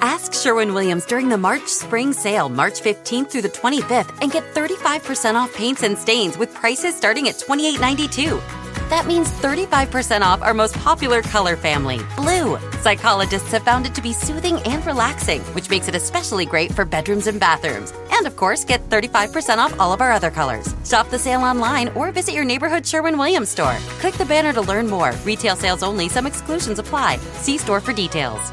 Ask Sherwin Williams during the March Spring Sale, March 15th through the 25th, and get 35% off paints and stains with prices starting at $28.92. That means 35% off our most popular color family, blue. Psychologists have found it to be soothing and relaxing, which makes it especially great for bedrooms and bathrooms. And of course, get 35% off all of our other colors. Shop the sale online or visit your neighborhood Sherwin Williams store. Click the banner to learn more. Retail sales only, some exclusions apply. See store for details.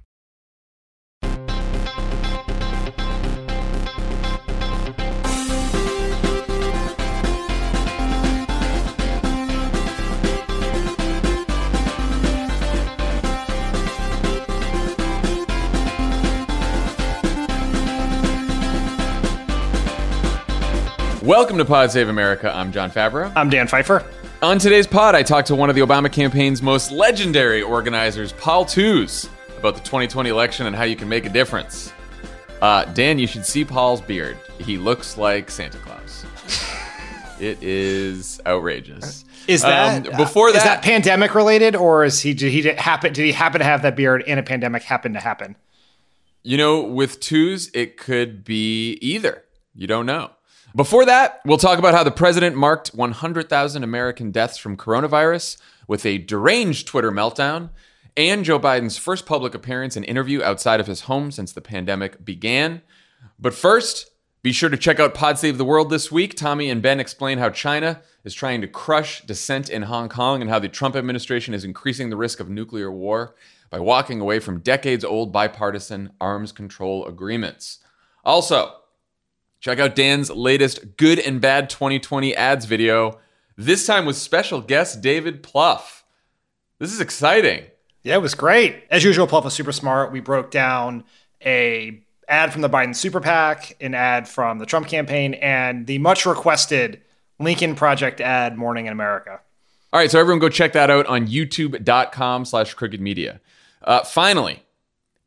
Welcome to Pod Save America. I'm Jon Favreau. I'm Dan Pfeiffer. On today's pod, I talked to one of the Obama campaign's most legendary organizers, Paul Tewes, about the 2020 election and how you can make a difference. Uh, Dan, you should see Paul's beard. He looks like Santa Claus. it is outrageous. Is that Um, before is that? that pandemic related, or is he did he happen did he happen to have that beard and a pandemic happen to happen? You know, with Tewes, it could be either. You don't know. Before that, we'll talk about how the president marked 100,000 American deaths from coronavirus with a deranged Twitter meltdown, and Joe Biden's first public appearance and interview outside of his home since the pandemic began. But first, be sure to check out Pod Save the World this week. Tommy and Ben explain how China is trying to crush dissent in Hong Kong and how the Trump administration is increasing the risk of nuclear war by walking away from decades old bipartisan arms control agreements. Also, check out Dan's latest Good and Bad 2020 ads video, this time with special guest David Plouffe. This is exciting. Yeah, it was great. As usual, Pluff was super smart. We broke down a ad from the Biden Super PAC, an ad from the Trump campaign, and the much requested Lincoln Project ad, Morning in America. All right, so everyone go check that out on youtube.com slash crooked media. Uh, finally,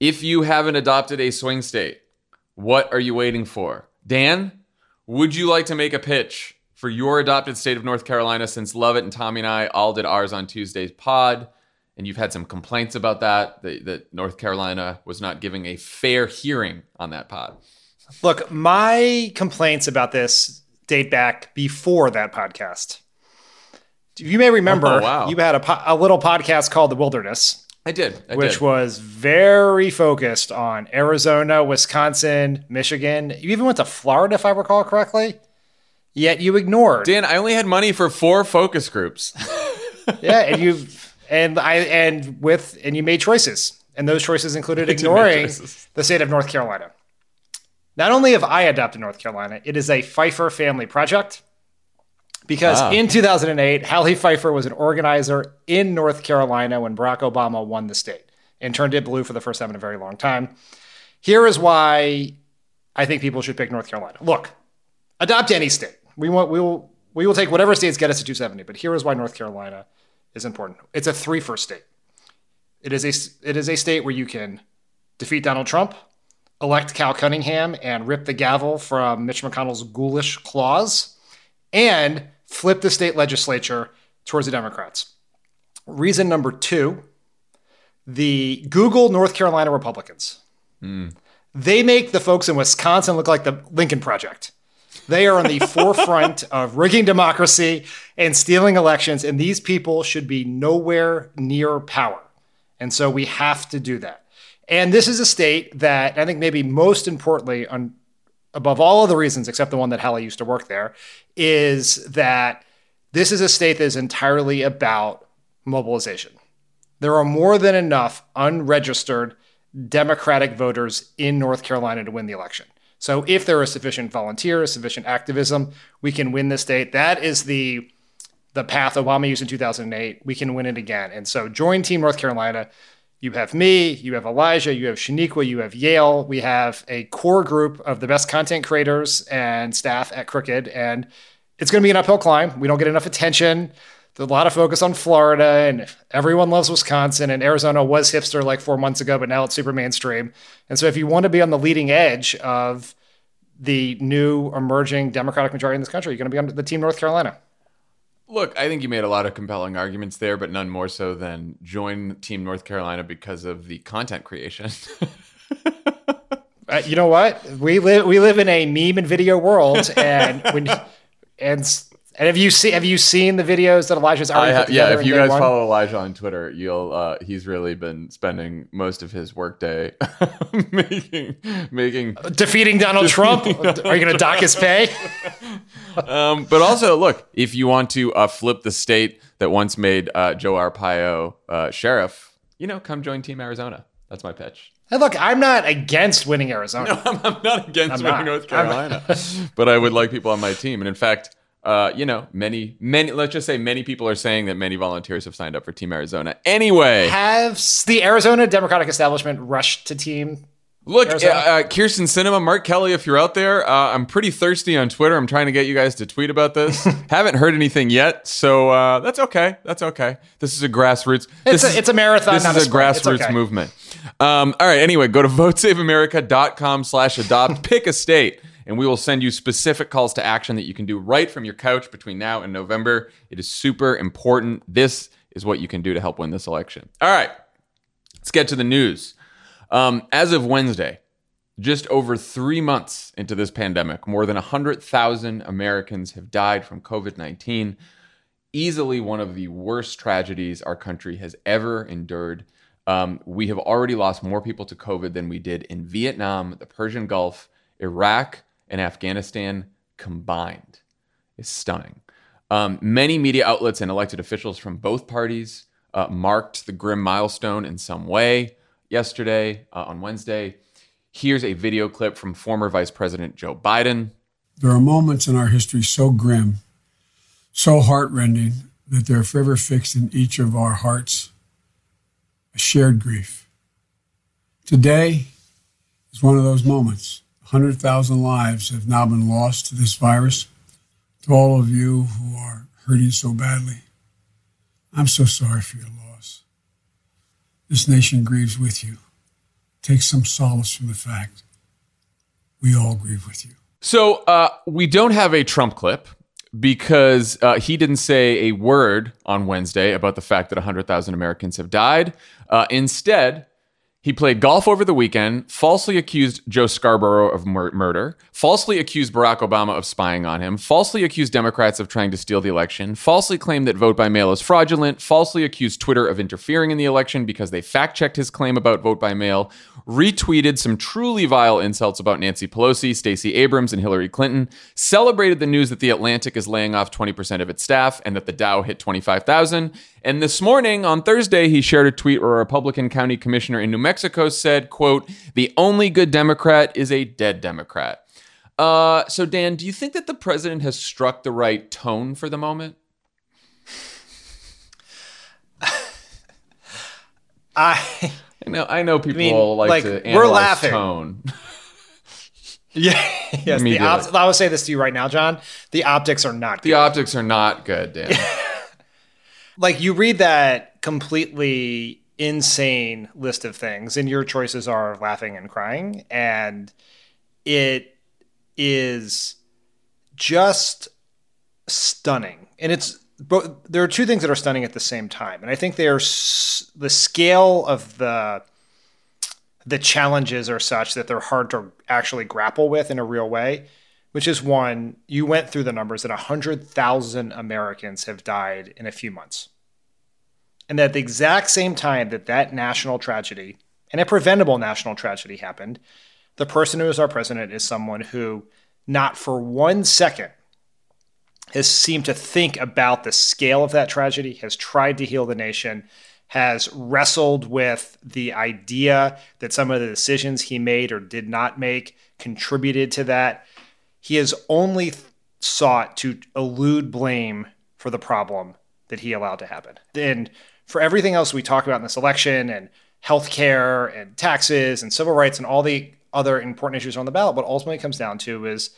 if you haven't adopted a swing state, what are you waiting for? Dan, would you like to make a pitch for your adopted state of North Carolina since Lovett and Tommy and I all did ours on Tuesday's pod? And you've had some complaints about that, that, that North Carolina was not giving a fair hearing on that pod. Look, my complaints about this date back before that podcast. You may remember Oh, wow. you had a, po- a little podcast called The Wilderness, I did. I which did. was very focused on Arizona, Wisconsin, Michigan. You even went to Florida, if I recall correctly. Yet you ignored. Dan, I only had money for four focus groups. yeah, and you and I and with and you made choices, and those choices included ignoring the state of North Carolina. Not only have I adopted North Carolina, it is a Pfeiffer family project. Because Ah. in 2008, Howli Pfeiffer was an organizer in North Carolina when Barack Obama won the state and turned it blue for the first time in a very long time. Here is why I think people should pick North Carolina. Look, adopt any state. We want we will we will take whatever states get us to 270. But here is why North Carolina is important. It's a three first state. It is a it is a state where you can defeat Donald Trump, elect Cal Cunningham, and rip the gavel from Mitch McConnell's ghoulish claws, and flip the state legislature towards the Democrats. Reason number two: the Google North Carolina Republicans. Hmm. They make the folks in Wisconsin look like the Lincoln Project. They are on the forefront of rigging democracy and stealing elections, and these people should be nowhere near power. And so we have to do that. And this is a state that I think maybe most importantly, on, above all of the reasons, except the one that Howli used to work there, is that this is a state that is entirely about mobilization. There are more than enough unregistered Democratic voters in North Carolina to win the election. So if there is sufficient volunteers, sufficient activism, we can win this state. That is the the path Obama used in 2008. We can win it again. And so join Team North Carolina. You have me, you have Elijah, you have Shaniqua, you have Yale. We have a core group of the best content creators and staff at Crooked. And it's going to be an uphill climb. We don't get enough attention. There's a lot of focus on Florida, and everyone loves Wisconsin, and Arizona was hipster like four months ago, but now it's super mainstream. And so, if you want to be on the leading edge of the new emerging Democratic majority in this country, you're going to be on the team North Carolina. Look, I think you made a lot of compelling arguments there, but none more so than join Team North Carolina because of the content creation. uh, you know what? We live we live in a meme and video world, and when and and have you seen have you seen the videos that Elijah's already put Yeah, if you guys one? follow Elijah on Twitter, you'll uh, he's really been spending most of his workday making making defeating Donald Trump. Donald Are you going to dock his pay? um, but also, look, if you want to uh, flip the state that once made uh, Joe Arpaio uh, sheriff, you know, come join Team Arizona. That's my pitch. Hey, look, I'm not against winning Arizona. No, I'm, I'm not against I'm winning not. North Carolina, but I would like people on my team. And in fact, uh, you know, many, many, let's just say many people are saying that many volunteers have signed up for Team Arizona. Anyway, has the Arizona Democratic establishment rushed to Team Look, uh, uh, Kyrsten Sinema, Mark Kelly, if you're out there, uh, I'm pretty thirsty on Twitter. I'm trying to get you guys to tweet about this. Haven't heard anything yet, so uh, that's okay. That's okay. This is a grassroots. It's, a, is, it's a marathon. This is a, a grassroots okay. movement. Um, all right. Anyway, go to votesaveamerica.com/adopt. Pick a state and we will send you specific calls to action that you can do right from your couch between now and November. It is super important. This is what you can do to help win this election. All right, let's get to the news. Um, as of Wednesday, just over three months into this pandemic, more than 100,000 Americans have died from COVID 19. Easily one of the worst tragedies our country has ever endured. Um, we have already lost more people to COVID than we did in Vietnam, the Persian Gulf, Iraq, and Afghanistan combined is stunning. Um, many media outlets and elected officials from both parties uh, marked the grim milestone in some way yesterday uh, on Wednesday. Here's a video clip from former Vice President Joe Biden. There are moments in our history so grim, so heartrending, that they're forever fixed in each of our hearts a shared grief. Today is one of those moments. 100,000 lives have now been lost to this virus. To all of you who are hurting so badly, I'm so sorry for your loss. This nation grieves with you. Take some solace from the fact we all grieve with you. So uh, we don't have a Trump clip because uh, he didn't say a word on Wednesday about the fact that 100,000 Americans have died. Uh, instead, he played golf over the weekend, falsely accused Joe Scarborough of mur- murder, falsely accused Barack Obama of spying on him, falsely accused Democrats of trying to steal the election, falsely claimed that vote by mail is fraudulent, falsely accused Twitter of interfering in the election because they fact checked his claim about vote by mail, retweeted some truly vile insults about Nancy Pelosi, Stacey Abrams, and Hillary Clinton, celebrated the news that The Atlantic is laying off 20% of its staff and that the Dow hit 25,000. And this morning, on Thursday, he shared a tweet where a Republican county commissioner in New Mexico said, quote, the only good Democrat is a dead Democrat. Uh, so, Dan, do you think that the president has struck the right tone for the moment? I I know, I know people I mean, like, like, to analyze we're laughing. tone. yeah, yes. The op- I will say this to you right now, John. The optics are not. The optics are not good, Dan. like you read that completely insane list of things, and your choices are laughing and crying, and it is just stunning, and it's but there are two things that are stunning at the same time, and I think they are s- the scale of the the challenges are such that they're hard to actually grapple with in a real way. Which is one, you went through the numbers that 100,000 Americans have died in a few months. And at the exact same time that that national tragedy and a preventable national tragedy happened, the person who is our president is someone who, not for one second, has seemed to think about the scale of that tragedy, has tried to heal the nation, has wrestled with the idea that some of the decisions he made or did not make contributed to that. He has only sought to elude blame for the problem that he allowed to happen. And for everything else we talk about in this election and healthcare and taxes and civil rights and all the other important issues on the ballot, what ultimately comes down to is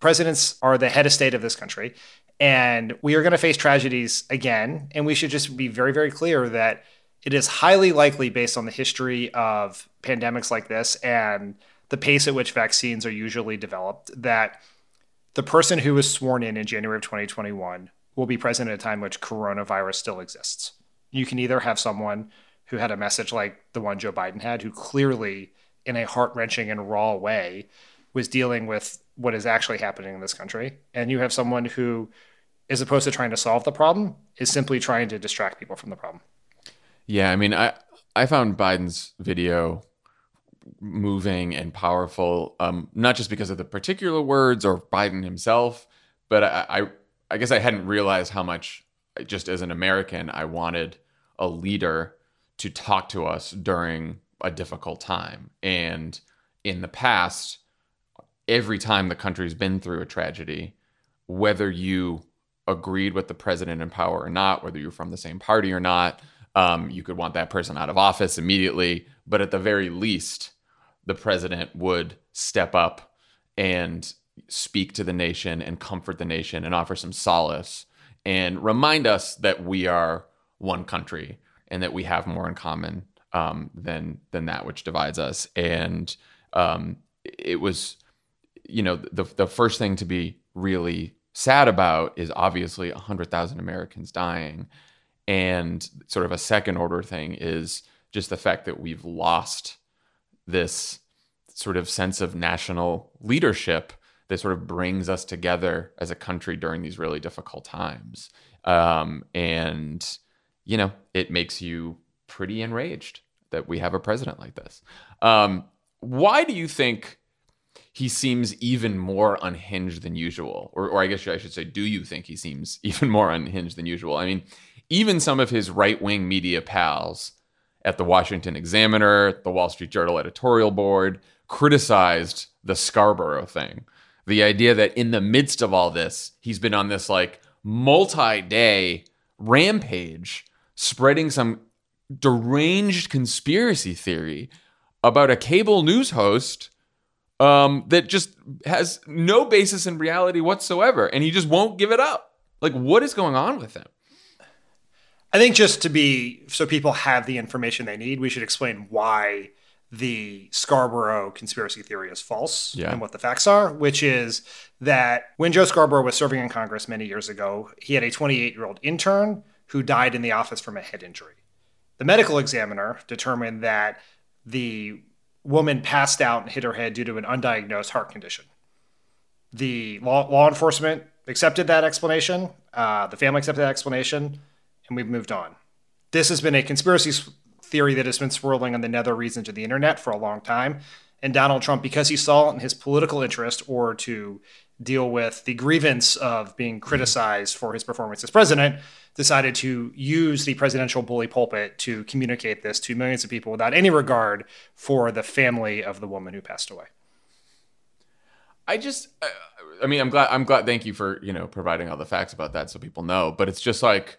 presidents are the head of state of this country, and we are going to face tragedies again. And we should just be very, very clear that it is highly likely, based on the history of pandemics like this and the pace at which vaccines are usually developed, that the person who was sworn in in January of 2021 will be president at a time which coronavirus still exists. You can either have someone who had a message like the one Joe Biden had, who clearly, in a heart wrenching and raw way, was dealing with what is actually happening in this country. And you have someone who, as opposed to trying to solve the problem, is simply trying to distract people from the problem. Yeah, I mean, I I found Biden's video moving and powerful, um, not just because of the particular words or Biden himself, but I, I I guess I hadn't realized how much, just as an American, I wanted a leader to talk to us during a difficult time. And in the past, every time the country's been through a tragedy, whether you agreed with the president in power or not, whether you're from the same party or not, um, you could want that person out of office immediately. But at the very least, the president would step up and speak to the nation and comfort the nation and offer some solace and remind us that we are one country and that we have more in common um, than than that which divides us. And um, it was, you know, the the first thing to be really sad about is obviously hundred thousand Americans dying, and sort of a second order thing is just the fact that we've lost this sort of sense of national leadership that sort of brings us together as a country during these really difficult times. Um, and you know, it makes you pretty enraged that we have a president like this. Um, why do you think he seems even more unhinged than usual? Or, or I guess I should say, do you think he seems even more unhinged than usual? I mean, even some of his right wing media pals at the Washington Examiner, the Wall Street Journal editorial board criticized the Scarborough thing. The idea that in the midst of all this, he's been on this like multi day rampage spreading some deranged conspiracy theory about a cable news host um, that just has no basis in reality whatsoever, and he just won't give it up. Like, what is going on with him? I think just to be so people have the information they need, we should explain why the Scarborough conspiracy theory is false yeah. and what the facts are, which is that when Joe Scarborough was serving in Congress many years ago, he had a 28 year old intern who died in the office from a head injury. The medical examiner determined that the woman passed out and hit her head due to an undiagnosed heart condition. The law, law enforcement accepted that explanation, uh, the family accepted that explanation, and we've moved on. This has been a conspiracy theory that has been swirling on the nether regions of the internet for a long time. And Donald Trump, because he saw it in his political interest or to deal with the grievance of being mm-hmm. criticized for his performance as president, decided to use the presidential bully pulpit to communicate this to millions of people without any regard for the family of the woman who passed away. I just, I mean, I'm glad, I'm glad, thank you for, you know, providing all the facts about that so people know. But it's just like,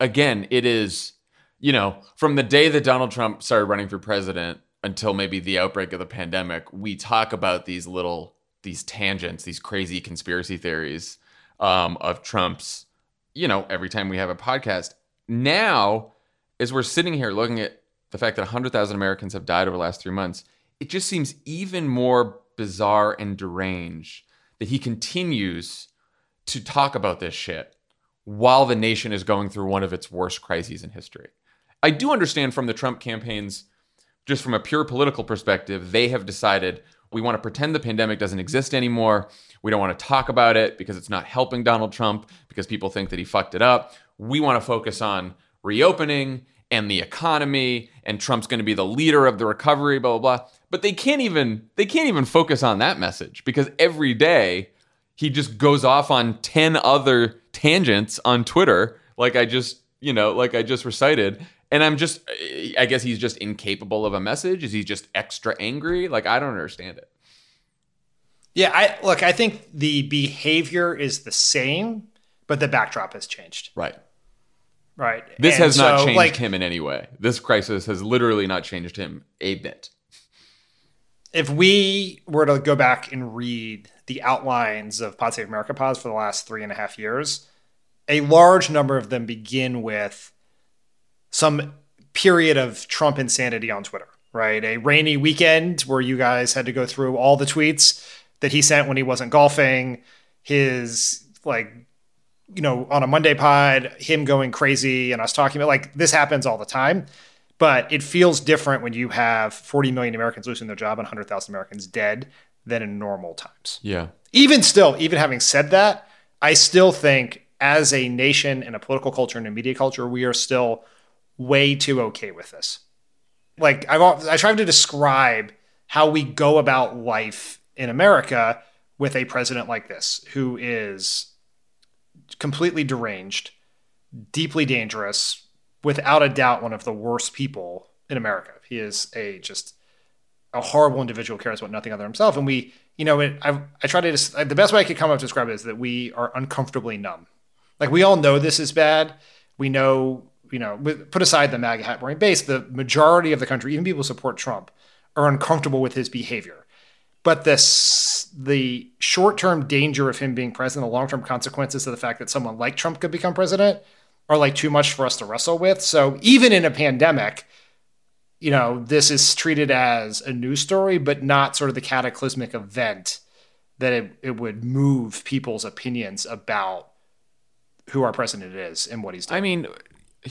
again, it is, you know, from the day that Donald Trump started running for president until maybe the outbreak of the pandemic, we talk about these little, these tangents, these crazy conspiracy theories um, of Trump's you know, every time we have a podcast. Now, as we're sitting here looking at the fact that 100,000 Americans have died over the last three months, it just seems even more bizarre and deranged that he continues to talk about this shit while the nation is going through one of its worst crises in history. I do understand from the Trump campaigns, just from a pure political perspective, they have decided we want to pretend the pandemic doesn't exist anymore. We don't want to talk about it because it's not helping Donald Trump because people think that he fucked it up. We want to focus on reopening and the economy and Trump's going to be the leader of the recovery blah blah blah. But they can't even they can't even focus on that message because every day he just goes off on 10 other tangents on Twitter like I just, you know, like I just recited and I'm just I guess he's just incapable of a message. Is he just extra angry? Like I don't understand it. Yeah, I look, I think the behavior is the same, but the backdrop has changed. Right. Right. This And has not changed like, him in any way. This crisis has literally not changed him a bit. if we were to go back and read the outlines of Pod Save America pods for the last three and a half years, a large number of them begin with some period of Trump insanity on Twitter, right? A rainy weekend where you guys had to go through all the tweets that he sent when he wasn't golfing, his like, you know, on a Monday pod, him going crazy and us talking about like this happens all the time. But it feels different when you have 40 million Americans losing their job and 100,000 Americans dead than in normal times. Yeah. Even still, even having said that, I still think as a nation and a political culture and a media culture, we are still way too okay with this. Like I, I try to describe how we go about life in America with a president like this, who is completely deranged, deeply dangerous, without a doubt one of the worst people in America. He is a just a horrible individual, cares about nothing other than himself. And we, you know, it, I, I try to just, the best way I could come up to describe it is that we are uncomfortably numb. Like we all know this is bad. We know, you know, put aside the MAGA hat wearing base, the majority of the country, even people who support Trump, are uncomfortable with his behavior. But this, the short term danger of him being president, the long term consequences of the fact that someone like Trump could become president are like too much for us to wrestle with. So even in a pandemic, you know, this is treated as a news story, but not sort of the cataclysmic event that it, it would move people's opinions about who our president is and what he's doing. I mean,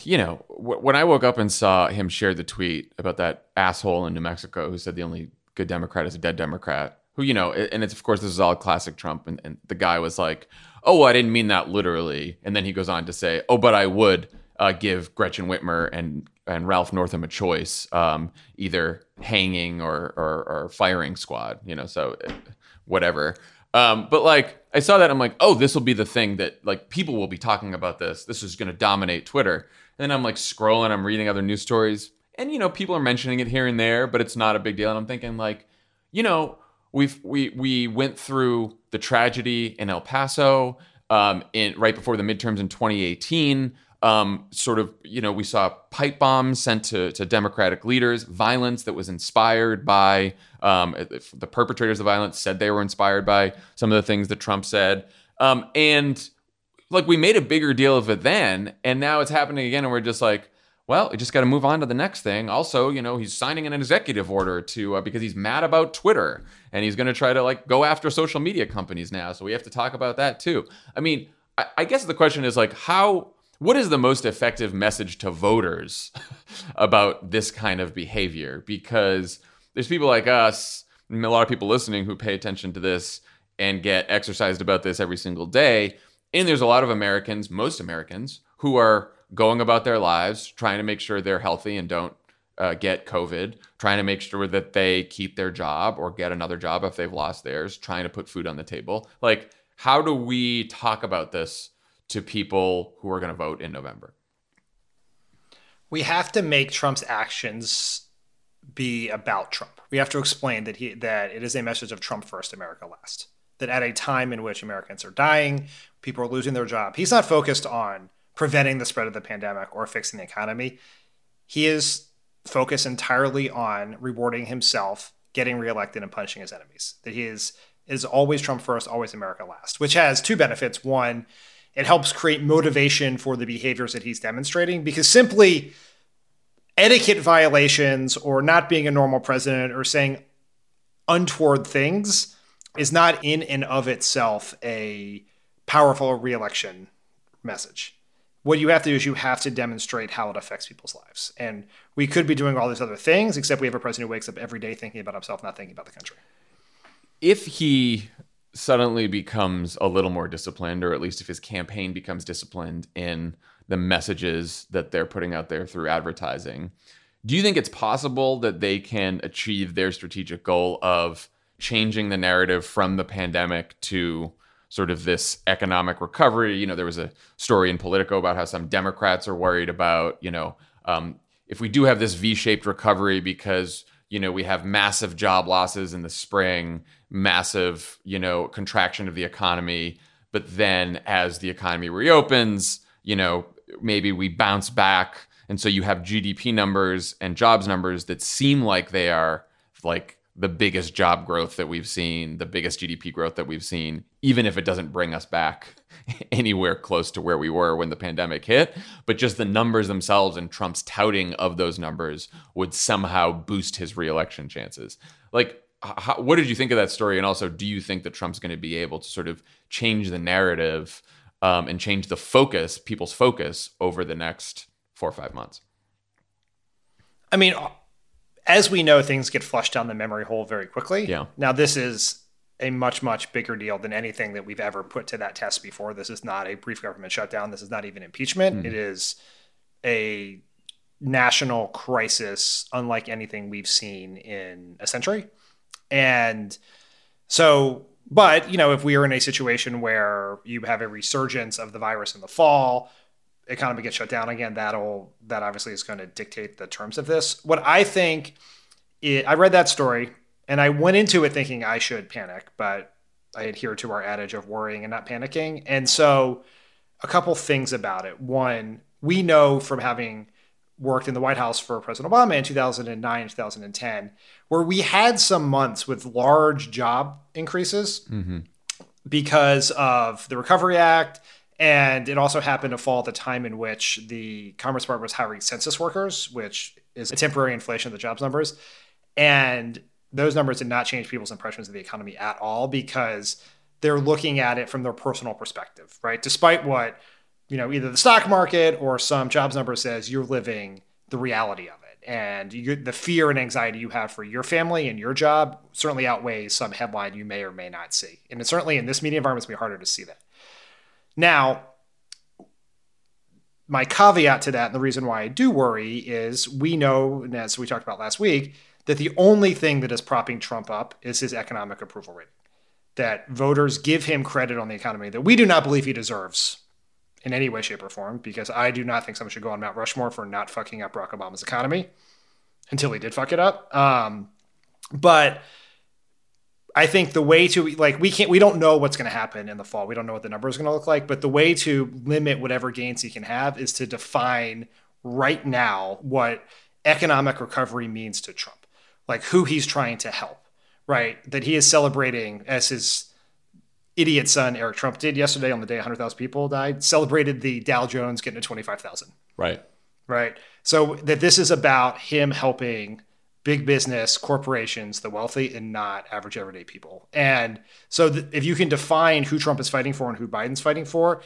you know, w- when I woke up and saw him share the tweet about that asshole in New Mexico who said the only good Democrat is a dead Democrat, who, you know, and it's, of course, this is all classic Trump. And, and the guy was like, oh, well, I didn't mean that literally. And then he goes on to say, oh, but I would uh, give Gretchen Whitmer and and Ralph Northam a choice, um, either hanging or, or, or firing squad. You know, so uh, whatever. Um, but like I saw that, I'm like, oh, this will be the thing that like people will be talking about this. This is going to dominate Twitter. And then I'm like scrolling, I'm reading other news stories, and you know, people are mentioning it here and there, but it's not a big deal. And I'm thinking like, you know, we've we we went through the tragedy in El Paso um, in right before the midterms in 2018. Um, sort of, you know, we saw pipe bombs sent to, to Democratic leaders, violence that was inspired by um, the perpetrators of violence said they were inspired by some of the things that Trump said. Um, and like we made a bigger deal of it then, and now it's happening again, and we're just like, well, we just got to move on to the next thing. Also, you know, he's signing an executive order to uh, because he's mad about Twitter and he's going to try to like go after social media companies now. So we have to talk about that too. I mean, I, I guess the question is like, how, what is the most effective message to voters about this kind of behavior? Because there's people like us, a lot of people listening who pay attention to this and get exercised about this every single day. And there's a lot of Americans, most Americans, who are going about their lives, trying to make sure they're healthy and don't uh, get COVID, trying to make sure that they keep their job or get another job if they've lost theirs, trying to put food on the table. Like, how do we talk about this to people who are going to vote in November? We have to make Trump's actions be about Trump. We have to explain that he that it is a message of Trump first, America last. That at a time in which Americans are dying, people are losing their job, he's not focused on preventing the spread of the pandemic or fixing the economy. He is focused entirely on rewarding himself, getting reelected, and punishing his enemies. That he is is always Trump first, always America last, which has two benefits. One, it helps create motivation for the behaviors that he's demonstrating because simply etiquette violations or not being a normal president or saying untoward things is not in and of itself a powerful reelection message what you have to do is you have to demonstrate how it affects people's lives. And we could be doing all these other things, except we have a president who wakes up every day thinking about himself, not thinking about the country. If he suddenly becomes a little more disciplined, or at least if his campaign becomes disciplined in the messages that they're putting out there through advertising, do you think it's possible that they can achieve their strategic goal of changing the narrative from the pandemic to sort of this economic recovery. You know, there was a story in Politico about how some Democrats are worried about, you know, um, if we do have this V-shaped recovery because you know we have massive job losses in the spring, massive you know contraction of the economy, but then as the economy reopens, you know maybe we bounce back, and so you have GDP numbers and jobs numbers that seem like they are like the biggest job growth that we've seen, the biggest GDP growth that we've seen, even if it doesn't bring us back anywhere close to where we were when the pandemic hit. But just the numbers themselves and Trump's touting of those numbers would somehow boost his reelection chances. Like, how, what did you think of that story? And also, do you think that Trump's going to be able to sort of change the narrative um, and change the focus, people's focus, over the next four or five months? I mean, as we know, things get flushed down the memory hole very quickly. Yeah. Now, this is a much, much bigger deal than anything that we've ever put to that test before. This is not a brief government shutdown. This is not even impeachment. Mm. It is a national crisis unlike anything we've seen in a century. And so, but, you know, if we are in a situation where you have a resurgence of the virus in the fall, economy gets shut down again, that'll that obviously is going to dictate the terms of this. What I think, it, I read that story and I went into it thinking I should panic, but I adhere to our adage of worrying and not panicking. And so, a couple things about it. One, we know from having worked in the White House for President Obama in 2009 2010, where we had some months with large job increases mm-hmm. because of the Recovery Act and it also happened to fall at the time in which the Commerce Department was hiring census workers, which is a temporary inflation of the jobs numbers. And those numbers did not change people's impressions of the economy at all because they're looking at it from their personal perspective, right? Despite what, you know, either the stock market or some jobs number says, you're living the reality of it. And you, the fear and anxiety you have for your family and your job certainly outweighs some headline you may or may not see. And it certainly in this media environment, it's going to be harder to see that. Now, my caveat to that, and the reason why I do worry is we know, and as we talked about last week, that the only thing that is propping Trump up is his economic approval rating. That voters give him credit on the economy that we do not believe he deserves in any way, shape, or form, because I do not think someone should go on Mount Rushmore for not fucking up Barack Obama's economy until he did fuck it up. Um, but I think the way to like we can't we don't know what's going to happen in the fall. We don't know what the number is going to look like, but the way to limit whatever gains he can have is to define right now what economic recovery means to Trump. Like who he's trying to help, right? That he is celebrating as his idiot son Eric Trump did yesterday on the day 100,000 people died, celebrated the Dow Jones getting to 25,000. Right. Right. So that this is about him helping big business, corporations, the wealthy, and not average everyday people. And so, th- if you can define who Trump is fighting for and who Biden's fighting for,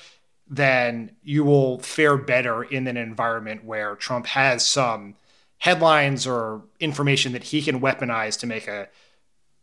then you will fare better in an environment where Trump has some headlines or information that he can weaponize to make a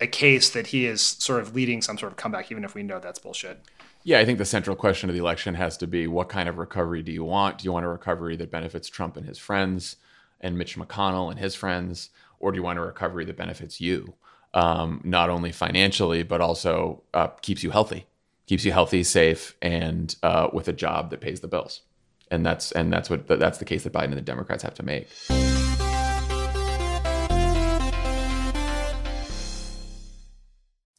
a case that he is sort of leading some sort of comeback, even if we know that's bullshit. Yeah, I think the central question of the election has to be what kind of recovery do you want? Do you want a recovery that benefits Trump and his friends and Mitch McConnell and his friends? or do you want a recovery that benefits you, um, not only financially but also uh, keeps you healthy, keeps you healthy, safe, and uh, with a job that pays the bills? And that's and that's what that's the case that Biden and the Democrats have to make.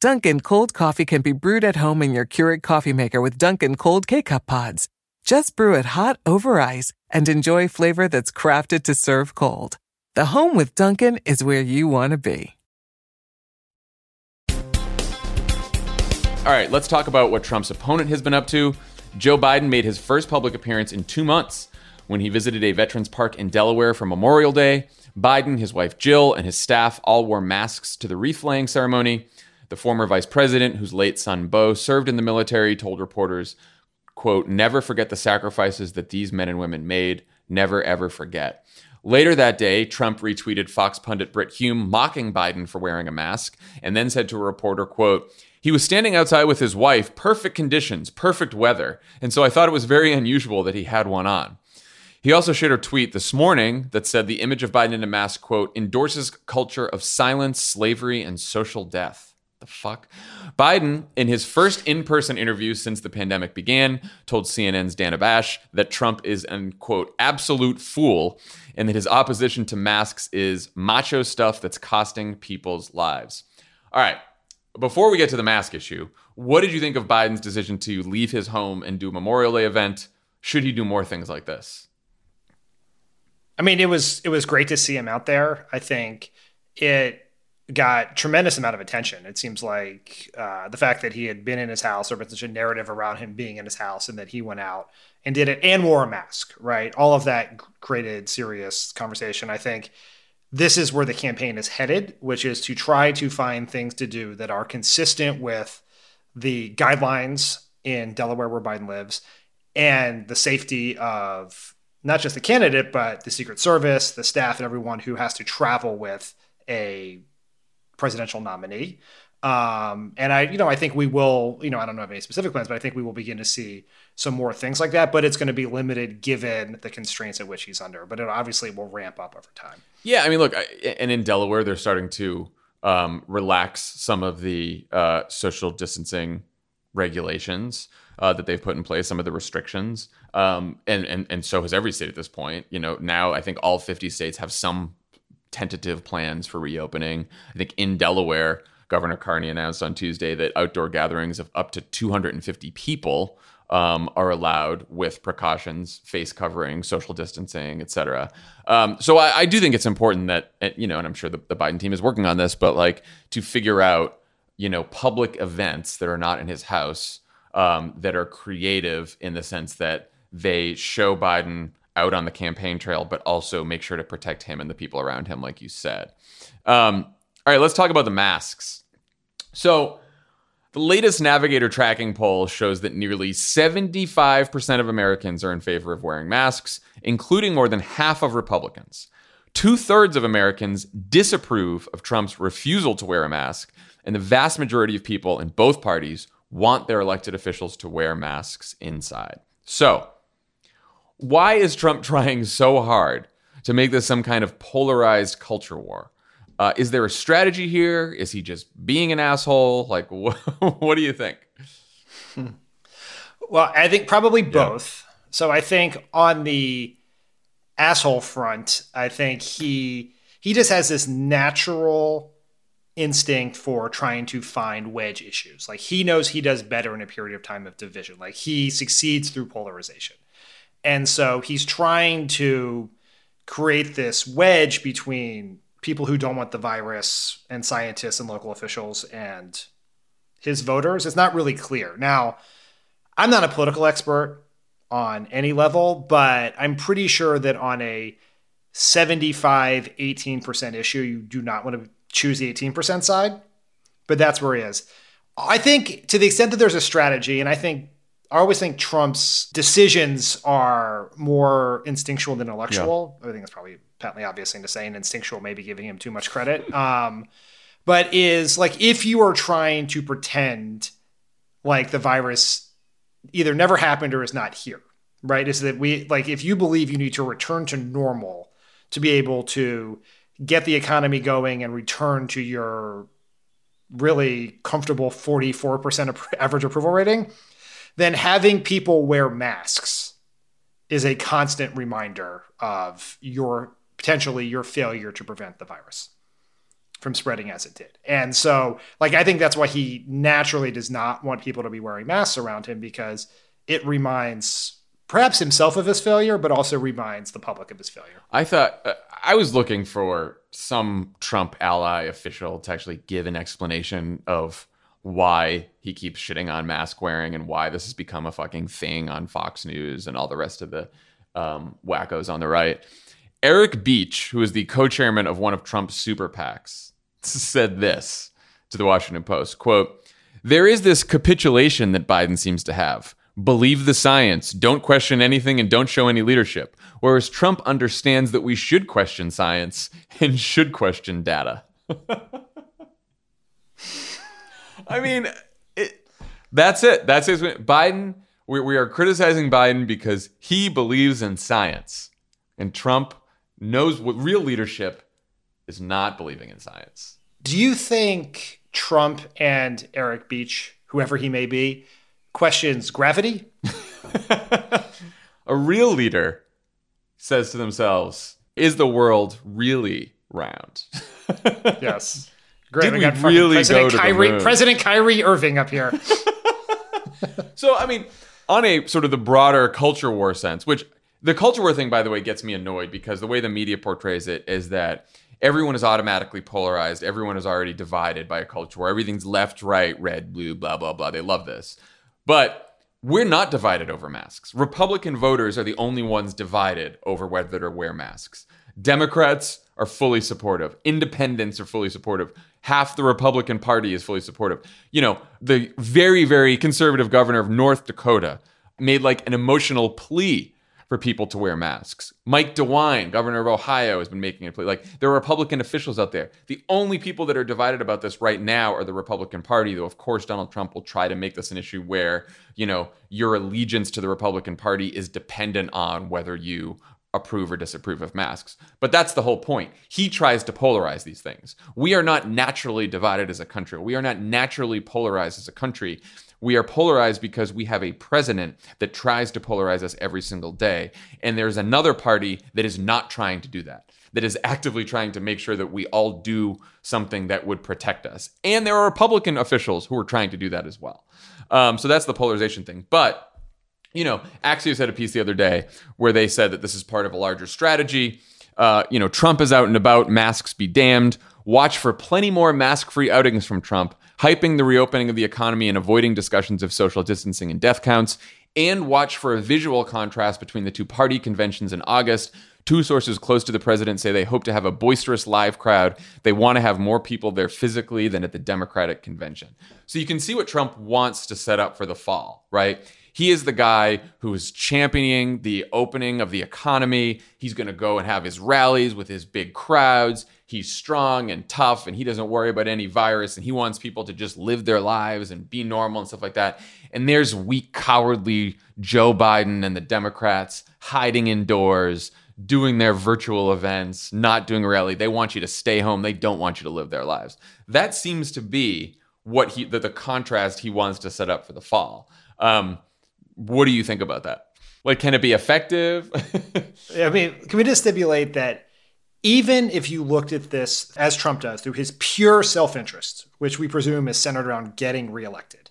Dunkin' cold coffee can be brewed at home in your Keurig coffee maker with Dunkin' cold K-cup pods. Just brew it hot over ice and enjoy flavor that's crafted to serve cold. The home with Dunkin' is where you want to be. All right, let's talk about what Trump's opponent has been up to. Joe Biden made his first public appearance in two months when he visited a Veterans Park in Delaware for Memorial Day. Biden, his wife Jill, and his staff all wore masks to the wreath laying ceremony. The former vice president, whose late son Beau served in the military, told reporters, quote, never forget the sacrifices that these men and women made. Never, ever forget. Later that day, Trump retweeted Fox pundit Brit Hume mocking Biden for wearing a mask and then said to a reporter, quote, he was standing outside with his wife, perfect conditions, perfect weather, and so I thought it was very unusual that he had one on. He also shared a tweet this morning that said the image of Biden in a mask, quote, endorses culture of silence, slavery, and social death the fuck? Biden, in his first in person interview since the pandemic began, told CNN's Dana Bash that Trump is an, quote, absolute fool and that his opposition to masks is macho stuff that's costing people's lives. All right, before we get to the mask issue, what did you think of Biden's decision to leave his home and do a Memorial Day event? Should he do more things like this? I mean, it was it was great to see him out there. I think it got tremendous amount of attention. It seems like uh, the fact that he had been in his house, or been such a narrative around him being in his house, and that he went out and did it and wore a mask, right? All of that created serious conversation. I think this is where the campaign is headed, which is to try to find things to do that are consistent with the guidelines in Delaware where Biden lives and the safety of not just the candidate, but the Secret Service, the staff, and everyone who has to travel with a presidential nominee. Um, and I, you know, I think we will, you know, I don't know any specific plans, but I think we will begin to see some more things like that. But it's going to be limited given the constraints at which he's under. But it obviously will ramp up over time. Yeah, I mean, look, and in Delaware, they're starting to um, relax some of the uh, social distancing regulations uh, that they've put in place, some of the restrictions, um, and and and so has every state at this point. You know, now I think all 50 states have some tentative plans for reopening. I think in Delaware Governor Carney announced on Tuesday that outdoor gatherings of up to 250 people um, are allowed with precautions, face covering, social distancing, et cetera. Um, so I, I, do think it's important that, you know, and I'm sure the, the Biden team is working on this, but like to figure out, you know, public events that are not in his house um, that are creative in the sense that they show Biden out on the campaign trail, but also make sure to protect him and the people around him, like you said. Um, all right, let's talk about the masks. So, the latest Navigator tracking poll shows that nearly 75% of Americans are in favor of wearing masks, including more than half of Republicans. Two thirds of Americans disapprove of Trump's refusal to wear a mask, and the vast majority of people in both parties want their elected officials to wear masks inside. So, why is Trump trying so hard to make this some kind of polarized culture war? Uh, is there a strategy here? Is he just being an asshole? Like, wh- what do you think? Well, I think probably both. Yeah. So I think on the asshole front, I think he he just has this natural instinct for trying to find wedge issues. Like he knows he does better in a period of time of division. Like he succeeds through polarization. And so he's trying to create this wedge between people who don't want the virus and scientists and local officials and his voters. It's not really clear. Now i'm not a political expert on any level but i'm pretty sure that on a 75 18% issue you do not want to choose the 18% side but that's where he is. I think to the extent that there's a strategy and i think I always think Trump's decisions are more instinctual than intellectual. Yeah. I think that's probably patently obvious thing to say, and instinctual maybe giving him too much credit. Um, but is like if you are trying to pretend like the virus either never happened or is not here, right? Is that we like if you believe you need to return to normal to be able to get the economy going and return to your really comfortable 44% average approval rating, then having people wear masks is a constant reminder of your potentially your failure to prevent the virus from spreading as it did. And so, like, I think that's why he naturally does not want people to be wearing masks around him because it reminds perhaps himself of his failure, but also reminds the public of his failure. I thought uh, I was looking for some Trump ally official to actually give an explanation of why he keeps shitting on mask wearing and why this has become a fucking thing on Fox News and all the rest of the um, wackos on the right. Eric Beach, who is the co-chairman of one of Trump's super PACs, said this to the Washington Post, quote, "There is this capitulation that Biden seems to have. Believe the science, don't question anything and don't show any leadership. Whereas Trump understands that we should question science and should question data." I mean, it, that's it. That's it. Biden, we, we are criticizing Biden because he believes in science. And Trump knows what real leadership is not believing in science. Do you think Trump and Eric Beach, whoever he may be, questions gravity? a real leader says to themselves, is the world really round? yes. Great. Did we, we really President go Kyrie, to President Kyrie Irving up here. so, I mean, on a sort of the broader culture war sense, which the culture war thing, by the way, gets me annoyed because the way the media portrays it is that everyone is automatically polarized. Everyone is already divided by a culture where everything's left, right, red, blue, blah, blah, blah. They love this. But we're not divided over masks. Republican voters are the only ones divided over whether to wear masks. Democrats are fully supportive. Independents are fully supportive. Half the Republican Party is fully supportive. You know, the very, very conservative governor of North Dakota made like an emotional plea for people to wear masks. Mike DeWine, governor of Ohio, has been making a plea. Like there are Republican officials out there. The only people that are divided about this right now are the Republican Party, though of course Donald Trump will try to make this an issue where, you know, your allegiance to the Republican Party is dependent on whether you approve or disapprove of masks. But that's the whole point. He tries to polarize these things. We are not naturally divided as a country. We are not naturally polarized as a country. We are polarized because we have a president that tries to polarize us every single day. And there's another party that is not trying to do that, that is actively trying to make sure that we all do something that would protect us. And there are Republican officials who are trying to do that as well. Um, so that's the polarization thing. But you know, Axios had a piece the other day where they said that this is part of a larger strategy. Uh, you know, Trump is out and about, masks be damned. Watch for plenty more mask free outings from Trump hyping the reopening of the economy and avoiding discussions of social distancing and death counts, and watch for a visual contrast between the two party conventions in August. Two sources close to the president say they hope to have a boisterous live crowd. They want to have more people there physically than at the Democratic convention. So you can see what Trump wants to set up for the fall, right? He is the guy who is championing the opening of the economy. He's going to go and have his rallies with his big crowds he's strong and tough and he doesn't worry about any virus and he wants people to just live their lives and be normal and stuff like that. And there's weak, cowardly Joe Biden and the Democrats hiding indoors, doing their virtual events, not doing a rally. They want you to stay home. They don't want you to live their lives. That seems to be what he the, the contrast he wants to set up for the fall. Um, what do you think about that? Like, can it be effective? I mean, can we just stipulate that even if you looked at this as Trump does through his pure self interest, which we presume is centered around getting reelected,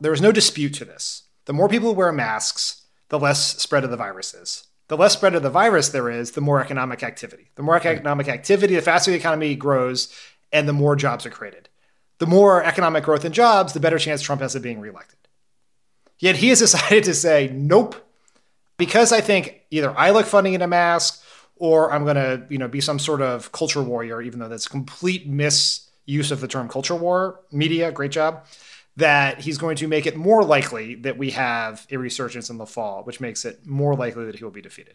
there is no dispute to this. The more people wear masks, the less spread of the virus is. The less spread of the virus there is, the more economic activity. The more economic activity, the faster the economy grows, and the more jobs are created. The more economic growth and jobs, the better chance Trump has of being reelected. Yet he has decided to say, nope, because I think either I look funny in a mask or I'm going to, you know, be some sort of culture warrior, even though that's a complete misuse of the term culture war. Media, great job. That he's going to make it more likely that we have a resurgence in the fall, which makes it more likely that he will be defeated.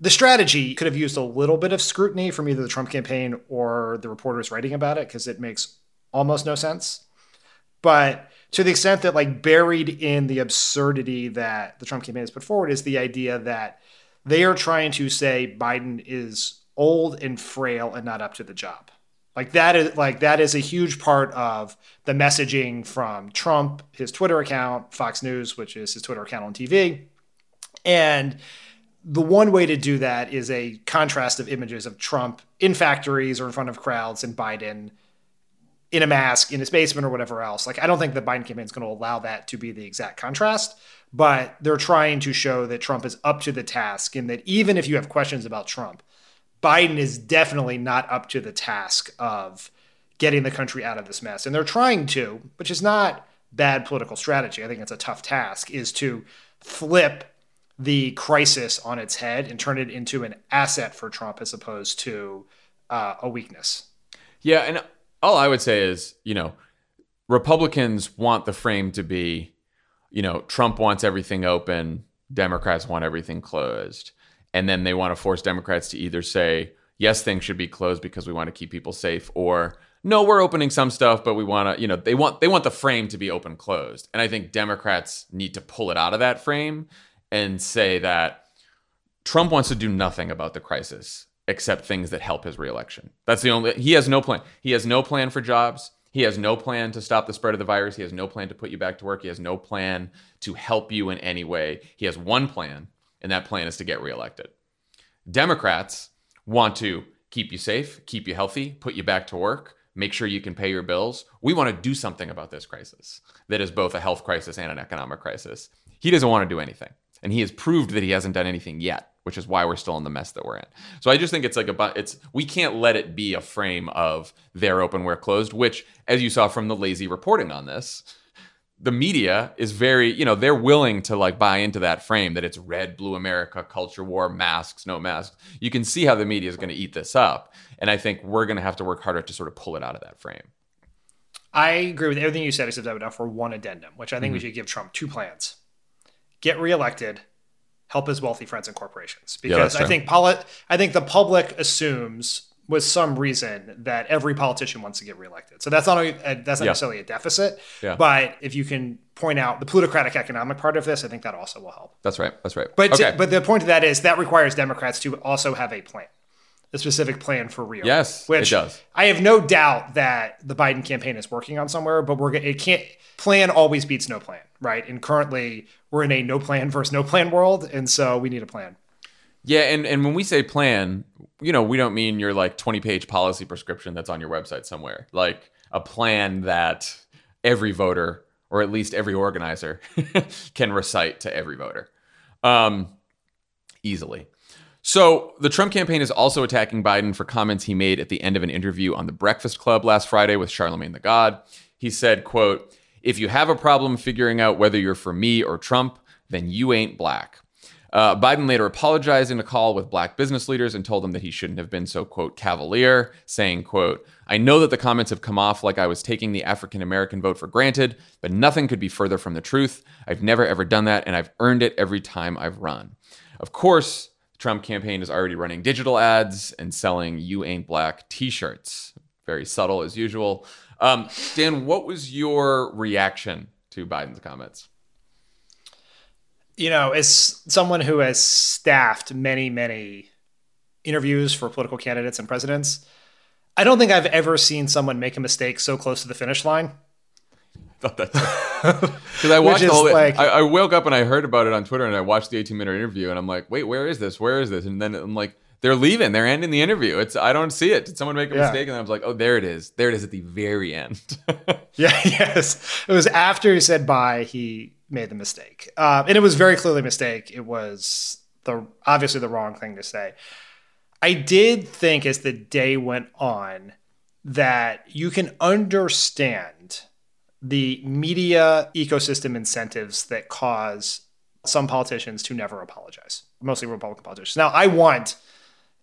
The strategy could have used a little bit of scrutiny from either the Trump campaign or the reporters writing about it because it makes almost no sense. But to the extent that, like, buried in the absurdity that the Trump campaign has put forward is the idea that they are trying to say Biden is old and frail and not up to the job. Like that is like that is a huge part of the messaging from Trump, his Twitter account, Fox News, which is his Twitter account on TV. And the one way to do that is a contrast of images of Trump in factories or in front of crowds and Biden in a mask in his basement or whatever else. Like I don't think the Biden campaign is going to allow that to be the exact contrast but they're trying to show that Trump is up to the task and that even if you have questions about Trump, Biden is definitely not up to the task of getting the country out of this mess. And they're trying to, which is not bad political strategy. I think it's a tough task, is to flip the crisis on its head and turn it into an asset for Trump as opposed to uh, a weakness. Yeah. And all I would say is, you know, Republicans want the frame to be you know, Trump wants everything open, Democrats want everything closed. And then they want to force Democrats to either say, yes, things should be closed because we want to keep people safe, or no, we're opening some stuff, but we want to, you know, they want they want the frame to be open closed. And I think Democrats need to pull it out of that frame and say that Trump wants to do nothing about the crisis except things that help his reelection. That's the only he has no plan. He has no plan for jobs. He has no plan to stop the spread of the virus. He has no plan to put you back to work. He has no plan to help you in any way. He has one plan, and that plan is to get reelected. Democrats want to keep you safe, keep you healthy, put you back to work, make sure you can pay your bills. We want to do something about this crisis that is both a health crisis and an economic crisis. He doesn't want to do anything. And he has proved that he hasn't done anything yet. Which is why we're still in the mess that we're in. So I just think it's like a it's we can't let it be a frame of they're open, we're closed, which as you saw from the lazy reporting on this, the media is very, you know, they're willing to like buy into that frame that it's red, blue America, culture war, masks, no masks. You can see how the media is going to eat this up. And I think we're going to have to work harder to sort of pull it out of that frame. I agree with everything you said, except I would offer one addendum, which I think mm-hmm. we should give Trump two plans get reelected, help his wealthy friends and corporations. Because yeah, I think poli- I think the public assumes with some reason that every politician wants to get reelected. So that's not a, that's not yeah. necessarily a deficit. Yeah. But if you can point out the plutocratic economic part of this, I think that also will help. That's right. That's right. But okay. to, but the point of that is that requires Democrats to also have a plan. A specific plan for real. Yes, which it does. I have no doubt that the Biden campaign is working on somewhere, but we're it can't plan always beats no plan, right? And currently we're in a no plan versus no plan world, and so we need a plan. Yeah, and, and when we say plan, you know, we don't mean your like 20 page policy prescription that's on your website somewhere. Like a plan that every voter, or at least every organizer, can recite to every voter um, easily. So the Trump campaign is also attacking Biden for comments he made at the end of an interview on the Breakfast Club last Friday with Charlemagne the God. He said, quote, if you have a problem figuring out whether you're for me or Trump, then you ain't black. Uh, Biden later apologized in a call with black business leaders and told them that he shouldn't have been so, quote, cavalier, saying, quote, I know that the comments have come off like I was taking the African American vote for granted, but nothing could be further from the truth. I've never ever done that, and I've earned it every time I've run. Of course, Trump campaign is already running digital ads and selling You Ain't Black t shirts. Very subtle as usual. Um, Dan, what was your reaction to Biden's comments? you know, as someone who has staffed many, many interviews for political candidates and presidents, I don't think I've ever seen someone make a mistake so close to the finish line. Because I watched whole. Like, I, I, woke up and I heard about it on Twitter, and I watched the 18 minute interview, and I'm like, wait, where is this? Where is this? And then I'm like, they're leaving. They're ending the interview. It's I don't see it. Did someone make a yeah. mistake? And I was like, oh, there it is. There it is at the very end. yeah. Yes. It was after he said bye. He made the mistake, uh, and it was very clearly a mistake. It was the obviously the wrong thing to say. I did think as the day went on that you can understand the media ecosystem incentives that cause some politicians to never apologize, mostly Republican politicians. Now, I want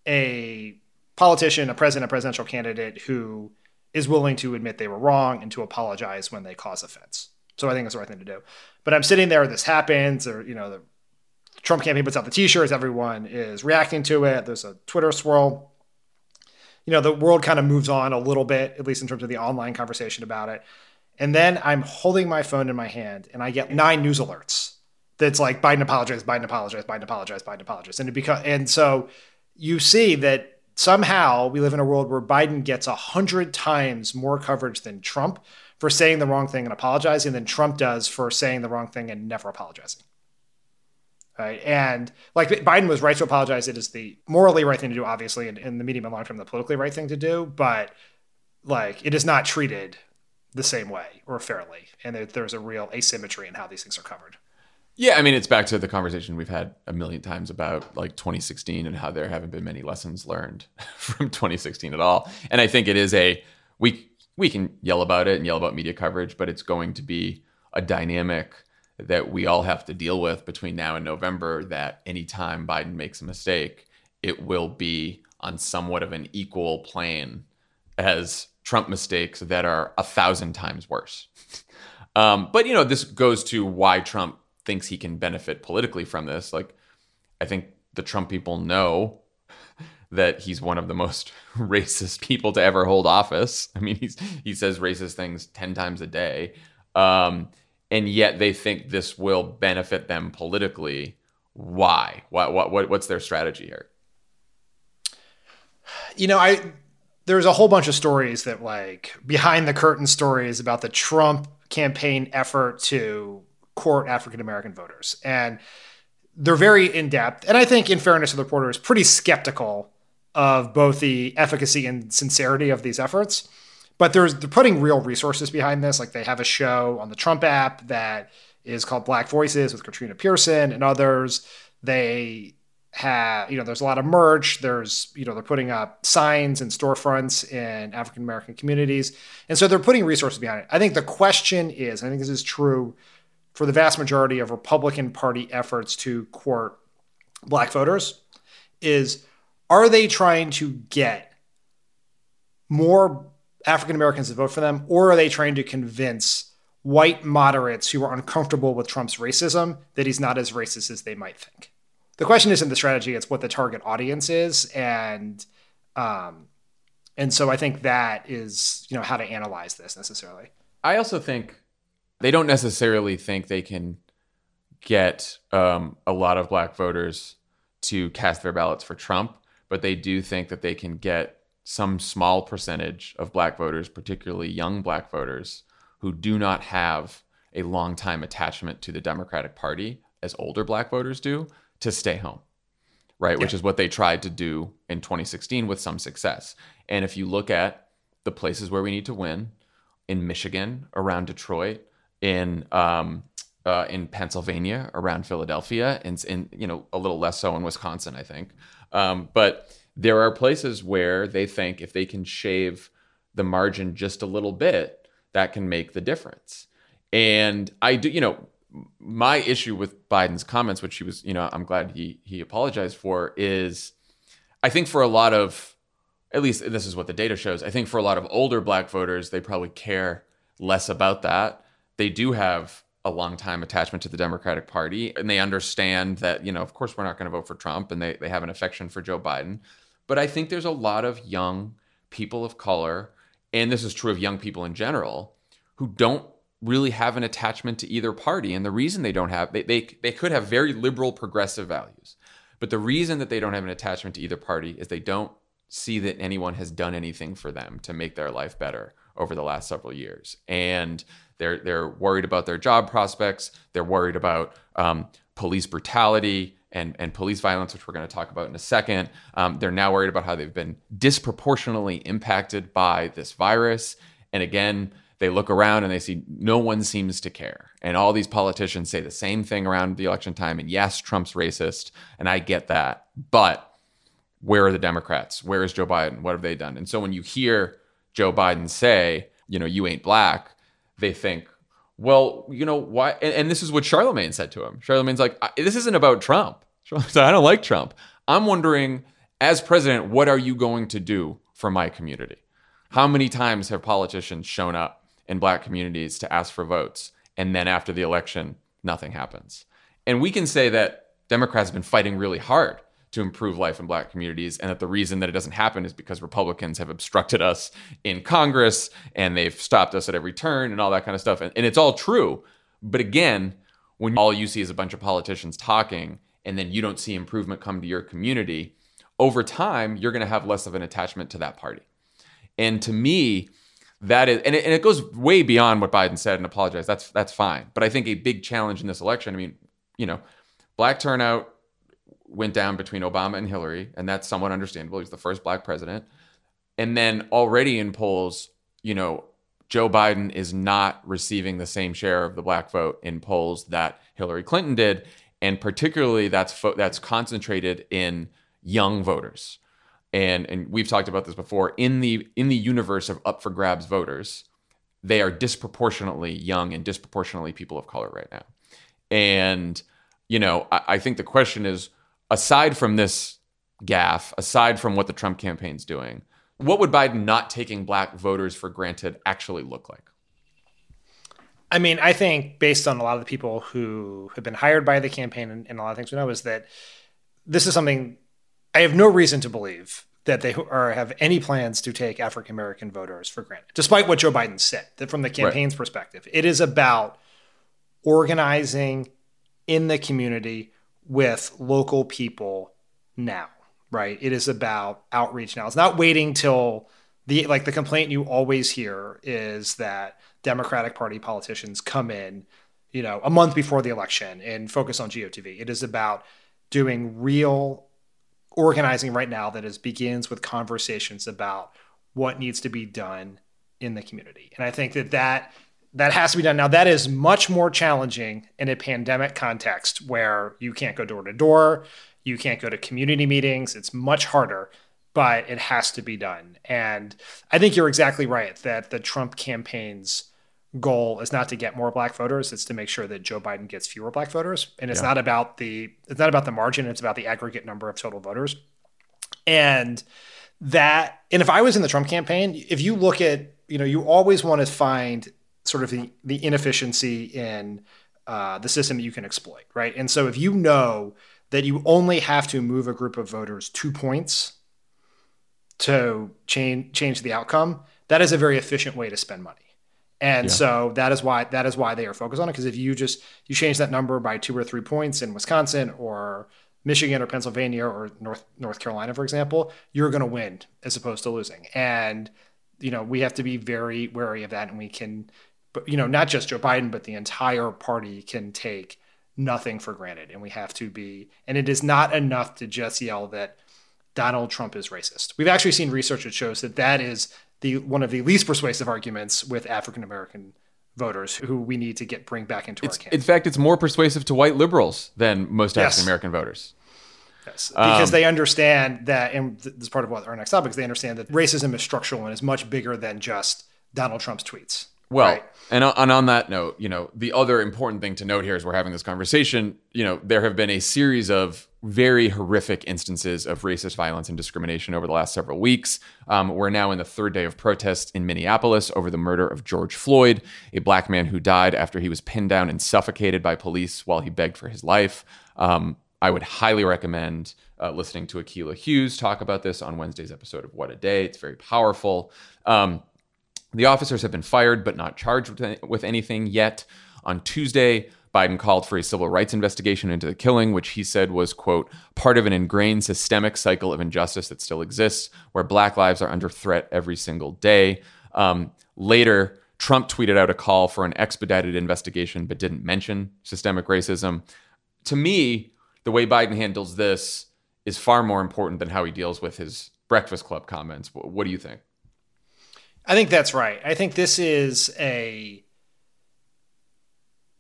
a politician, a president, a presidential candidate who is willing to admit they were wrong and to apologize when they cause offense. So I think that's the right thing to do. But I'm sitting there, this happens, or you know, the Trump campaign puts out the T-shirts, everyone is reacting to it. There's a Twitter swirl. You know, the world kind of moves on a little bit, at least in terms of the online conversation about it. And then I'm holding my phone in my hand, and I get nine news alerts. That's like Biden apologized, Biden apologized, Biden apologized, Biden apologized, and it becomes and so you see that somehow we live in a world where Biden gets a hundred times more coverage than Trump for saying the wrong thing and apologizing than Trump does for saying the wrong thing and never apologizing. Right. And like Biden was right to apologize. It is the morally right thing to do, obviously, and in the medium and long term, the politically right thing to do. But like it is not treated the same way or fairly. And there, there's a real asymmetry in how these things are covered. Yeah, I mean, it's back to the conversation we've had a million times about like 2016 and how there haven't been many lessons learned from 2016 at all. And I think it is a we we can yell about it and yell about media coverage, but it's going to be a dynamic that we all have to deal with between now and November. That anytime Biden makes a mistake, it will be on somewhat of an equal plane as Trump mistakes that are a thousand times worse. um, but you know, this goes to why Trump thinks he can benefit politically from this. Like, I think the Trump people know that he's one of the most racist people to ever hold office. I mean, he's he says racist things ten times a day, um, and yet they think this will benefit them politically. Why? What? What? what what's their strategy here? You know, I there's a whole bunch of stories that like behind the curtain stories about the Trump campaign effort to court African American voters, and they're very in depth. And I think, in fairness to the reporter, is pretty skeptical of both the efficacy and sincerity of these efforts. But they're putting real resources behind this. Like they have a show on the Trump app that is called Black Voices with Katrina Pierson and others. They have you know there's a lot of merch. There's you know they're putting up signs and storefronts in african american communities. And so they're putting resources behind it. I think the question is i think this is true for the vast majority of republican party efforts to court black voters is are they trying to get more african americans to vote for them or are they trying to convince white moderates who are uncomfortable with trump's racism that he's not as racist as they might think the question isn't the strategy; it's what the target audience is, and um, and so I think that is you know how to analyze this necessarily. I also think they don't necessarily think they can get um, a lot of black voters to cast their ballots for Trump, but they do think that they can get some small percentage of black voters, particularly young black voters, who do not have a long time attachment to the Democratic Party as older black voters do, to stay home, right? Yeah. Which is what they tried to do in 2016 with some success. And if you look at the places where we need to win in Michigan, around Detroit, in um, uh, in Pennsylvania, around Philadelphia, and in you know a little less so in Wisconsin, I think. Um, but there are places where they think if they can shave the margin just a little bit, that can make the difference. And I do, you know, my issue with Biden's comments, which he was, you know, I'm glad he he apologized for, is I think for a lot of, at least this is what the data shows. I think for a lot of older Black voters, they probably care less about that. They do have a long time attachment to the Democratic Party, and they understand that, you know, of course, we're not going to vote for Trump, and they they have an affection for Joe Biden. But I think there's a lot of young people of color, and this is true of young people in general, who don't really have an attachment to either party. And the reason they don't have, they, they, they could have very liberal progressive values. But the reason that they don't have an attachment to either party is they don't see that anyone has done anything for them to make their life better over the last several years. And they're, they're worried about their job prospects. They're worried about um, police brutality and, and police violence, which we're going to talk about in a second. Um, they're now worried about how they've been disproportionately impacted by this virus. And again, they look around and they see no one seems to care. And all these politicians say the same thing around the election time. And yes, Trump's racist. And I get that. But where are the Democrats? Where is Joe Biden? What have they done? And so when you hear Joe Biden say, you know, you ain't black, they think, well, you know, why? And, and this is what Charlemagne said to him. Charlemagne's like, this isn't about Trump. I don't like Trump. I'm wondering, as president, what are you going to do for my community? How many times have politicians shown up in black communities to ask for votes. And then after the election, nothing happens. And we can say that Democrats have been fighting really hard to improve life in black communities and that the reason that it doesn't happen is because Republicans have obstructed us in Congress and they've stopped us at every turn and all that kind of stuff. And, and it's all true. But again, when all you see is a bunch of politicians talking and then you don't see improvement come to your community, over time, you're going to have less of an attachment to that party. And to me, that is and it, and it goes way beyond what Biden said and apologized. That's that's fine. But I think a big challenge in this election, I mean, you know, black turnout went down between Obama and Hillary, and that's somewhat understandable. He's the first black president. And then already in polls, you know, Joe Biden is not receiving the same share of the black vote in polls that Hillary Clinton did, and particularly that's fo- that's concentrated in young voters and and we've talked about this before in the in the universe of up for grabs voters they are disproportionately young and disproportionately people of color right now. And you know I, I think the question is aside from this gaffe aside from what the trump campaign's doing what would biden not taking black voters for granted actually look like? I mean, I think based on a lot of the people who have been hired by the campaign and, and a lot of things we know is that this is something I have no reason to believe that they are have any plans to take African American voters for granted, despite what Joe Biden said. That from the campaign's right. perspective, it is about organizing in the community with local people now. Right? It is about outreach now. It's not waiting till the like the complaint you always hear is that Democratic Party politicians come in, you know, a month before the election and focus on GOTV. It is about doing real organizing right now that is begins with conversations about what needs to be done in the community. And I think that that that has to be done. Now that is much more challenging in a pandemic context where you can't go door to door, You can't go to community meetings. It's much harder, but it has to be done. And I think you're exactly right that the Trump campaign's goal is not to get more black voters it's to make sure that joe biden gets fewer black voters. And it's yeah. not about the it's not about the margin it's about the aggregate number of total voters. And that and if i was in the trump campaign if you look at you know you always want to find sort of the the inefficiency in uh, the system that you can exploit right? And so if you know that you only have to move a group of voters two points to change change the outcome that is a very efficient way to spend money and yeah. so that is why that is why they are focused on it. Because if you just you change that number by two or three points in Wisconsin or Michigan or Pennsylvania or North North Carolina, for example, you're going to win as opposed to losing. And you know we have to be very wary of that, and we can, but you know not just Joe Biden, but the entire party can take nothing for granted, and we have to be. And it is not enough to just yell that Donald Trump is racist. We've actually seen research that shows that that is the one of the least persuasive arguments with African American voters who we need to get bring back into it's, our camp. In fact, it's more persuasive to white liberals than most yes. African American voters. Yes, because um, they understand that, and this is part of what our next topic is. They understand that racism is structural and is much bigger than just Donald Trump's tweets. Well, right? and, and on that note, you know, the other important thing to note here as we're having this conversation, you know, there have been a series of very horrific instances of racist violence and discrimination over the last several weeks. Um, we're now in the third day of protests in Minneapolis over the murder of George Floyd, a black man who died after he was pinned down and suffocated by police while he begged for his life. Um, I would highly recommend uh, listening to Akilah Hughes talk about this on Wednesday's episode of What a Day. It's very powerful. Um, the officers have been fired but not charged with anything yet. On Tuesday, Biden called for a civil rights investigation into the killing, which he said was, quote, part of an ingrained systemic cycle of injustice that still exists, where black lives are under threat every single day. Um, later, Trump tweeted out a call for an expedited investigation, but didn't mention systemic racism. To me, the way Biden handles this is far more important than how he deals with his Breakfast Club comments. What do you think? I think that's right. I think this is a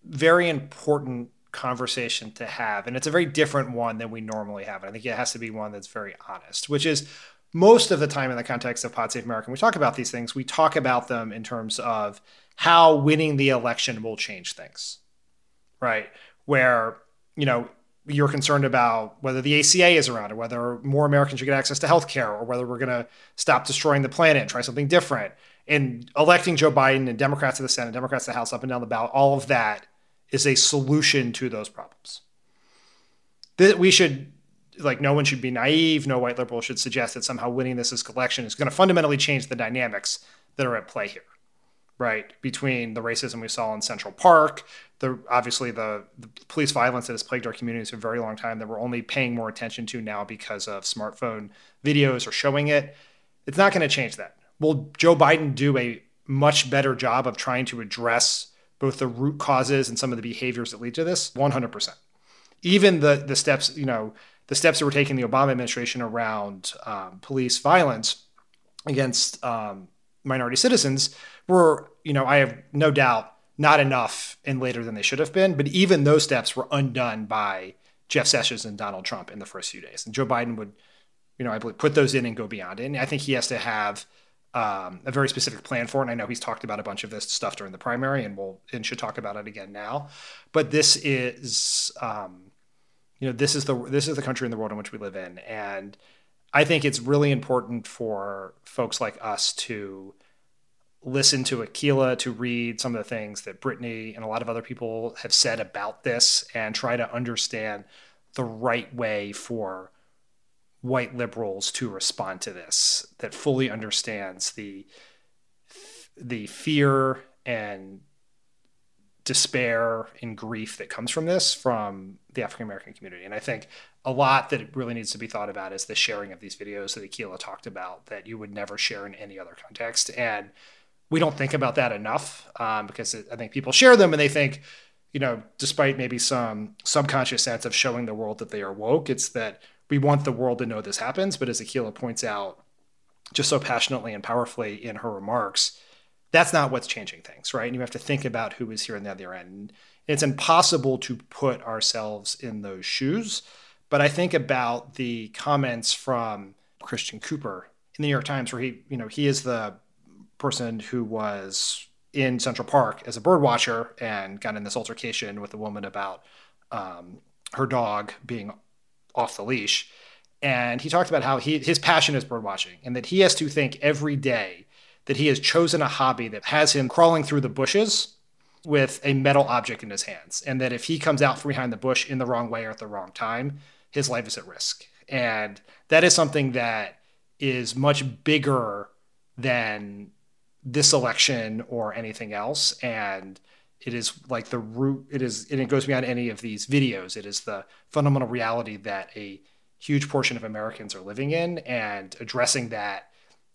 very important conversation to have. And it's a very different one than we normally have. And I think it has to be one that's very honest, which is most of the time in the context of Pod America, we talk about these things, we talk about them in terms of how winning the election will change things, right? Where, you know, you're concerned about whether the ACA is around or whether more Americans should get access to health care or whether we're going to stop destroying the planet and try something different. And electing Joe Biden and Democrats to the Senate, Democrats to the House, up and down the ballot, all of that is a solution to those problems. That we should like no one should be naive. No white liberal should suggest that somehow winning this as collection is going to fundamentally change the dynamics that are at play here, right? Between the racism we saw in Central Park, the obviously the, the police violence that has plagued our communities for a very long time that we're only paying more attention to now because of smartphone videos or showing it. It's not going to change that. Will Joe Biden do a much better job of trying to address both the root causes and some of the behaviors that lead to this 100% even the the steps you know the steps that were taking the obama administration around um, police violence against um, minority citizens were you know i have no doubt not enough and later than they should have been but even those steps were undone by jeff sessions and donald trump in the first few days and joe biden would you know i believe put those in and go beyond it and i think he has to have um, a very specific plan for it. And I know he's talked about a bunch of this stuff during the primary, and we'll and should talk about it again now. But this is, um, you know, this is the this is the country and the world in which we live in, and I think it's really important for folks like us to listen to Akilah, to read some of the things that Brittany and a lot of other people have said about this, and try to understand the right way for white liberals to respond to this that fully understands the the fear and despair and grief that comes from this from the African American community. And I think a lot that really needs to be thought about is the sharing of these videos that Akilah talked about that you would never share in any other context. And we don't think about that enough um, because it, I think people share them and they think, you know, despite maybe some subconscious sense of showing the world that they are woke, it's that we want the world to know this happens. But as Akilah points out just so passionately and powerfully in her remarks, that's not what's changing things, right? And you have to think about who is here on the other end. It's impossible to put ourselves in those shoes. But I think about the comments from Christian Cooper in the New York Times, where he, you know, he is the person who was in Central Park as a bird watcher and got in this altercation with a woman about um, her dog being off the leash. And he talked about how he his passion is bird watching and that he has to think every day that he has chosen a hobby that has him crawling through the bushes with a metal object in his hands. And that if he comes out from behind the bush in the wrong way or at the wrong time, his life is at risk. And that is something that is much bigger than this election or anything else. And it is like the root, it is, and it goes beyond any of these videos. It is the fundamental reality that a huge portion of Americans are living in, and addressing that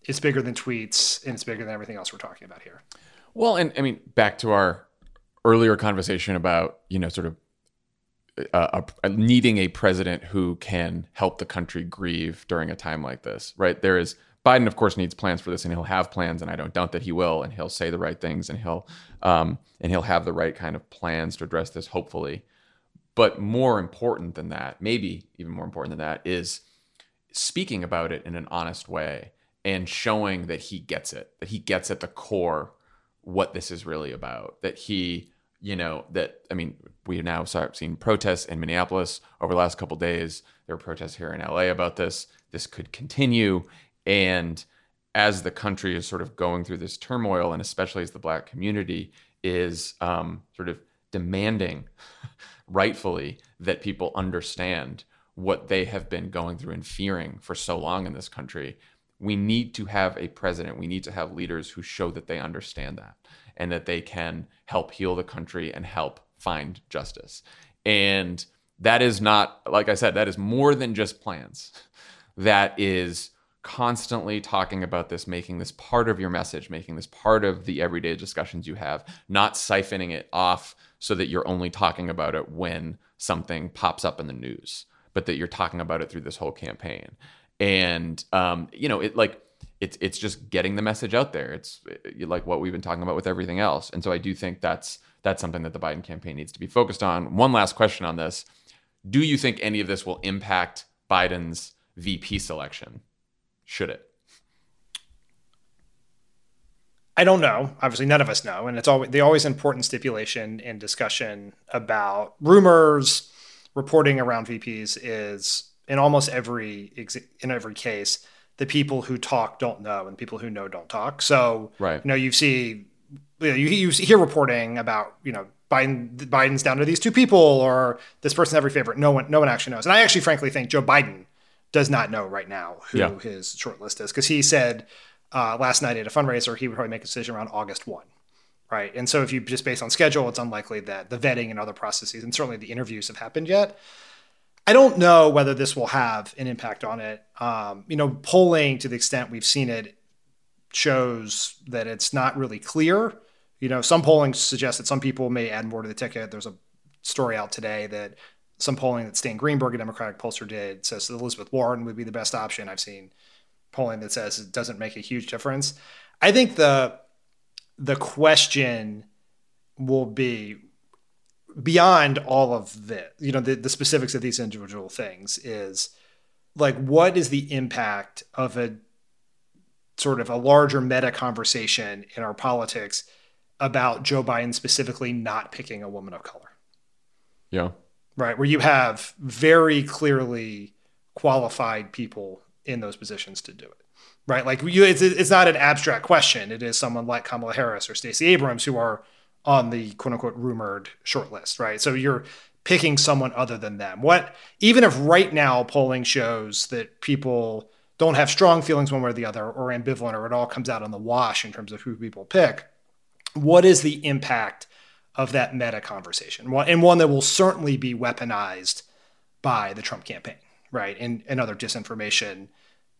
is bigger than tweets and it's bigger than everything else we're talking about here. Well, and I mean, back to our earlier conversation about, you know, sort of uh, a, needing a president who can help the country grieve during a time like this, right? There is Biden, of course, needs plans for this, and he'll have plans, and I don't doubt that he will, and he'll say the right things, and he'll um, and he'll have the right kind of plans to address this, hopefully. But more important than that, maybe even more important than that, is speaking about it in an honest way and showing that he gets it, that he gets at the core what this is really about, that he, you know, that I mean, we have now seen protests in Minneapolis over the last couple days. There were protests here in LA about this. This could continue, and as the country is sort of going through this turmoil, and especially as the Black community is um, sort of demanding rightfully that people understand what they have been going through and fearing for so long in this country. We need to have a president. We need to have leaders who show that they understand that and that they can help heal the country and help find justice. And that is not, like I said, that is more than just plans. That is constantly talking about this, making this part of your message, making this part of the everyday discussions you have, not siphoning it off so that you're only talking about it when something pops up in the news, but that you're talking about it through this whole campaign. And um, you know, it like it's it's just getting the message out there. It's like what we've been talking about with everything else. And so I do think that's that's something that the Biden campaign needs to be focused on. One last question on this: Do you think any of this will impact Biden's VP selection? Should it? I don't know. Obviously, none of us know, and it's always the always important stipulation in discussion about rumors, reporting around VPs is in almost every in every case the people who talk don't know, and people who know don't talk. So, right. you know, you see, you, know, you, you hear reporting about you know Biden Biden's down to these two people or this person's every favorite. No one no one actually knows, and I actually frankly think Joe Biden does not know right now who yeah. his short list is because he said uh, last night at a fundraiser he would probably make a decision around August 1. Right. And so if you just based on schedule, it's unlikely that the vetting and other processes and certainly the interviews have happened yet. I don't know whether this will have an impact on it. Um, you know, polling to the extent we've seen it shows that it's not really clear. You know, some polling suggests that some people may add more to the ticket. There's a story out today that some polling that Stan Greenberg, a Democratic pollster, did says that Elizabeth Warren would be the best option. I've seen polling that says it doesn't make a huge difference. I think the the question will be beyond all of the you know the, the specifics of these individual things is like what is the impact of a sort of a larger meta conversation in our politics about Joe Biden specifically not picking a woman of color. Yeah right? Where you have very clearly qualified people in those positions to do it, right? Like you, it's, it's not an abstract question. It is someone like Kamala Harris or Stacey Abrams who are on the quote unquote rumored short list, right? So you're picking someone other than them. What, even if right now polling shows that people don't have strong feelings one way or the other or ambivalent or it all comes out on the wash in terms of who people pick, what is the impact of that meta conversation, and one that will certainly be weaponized by the Trump campaign, right, and, and other disinformation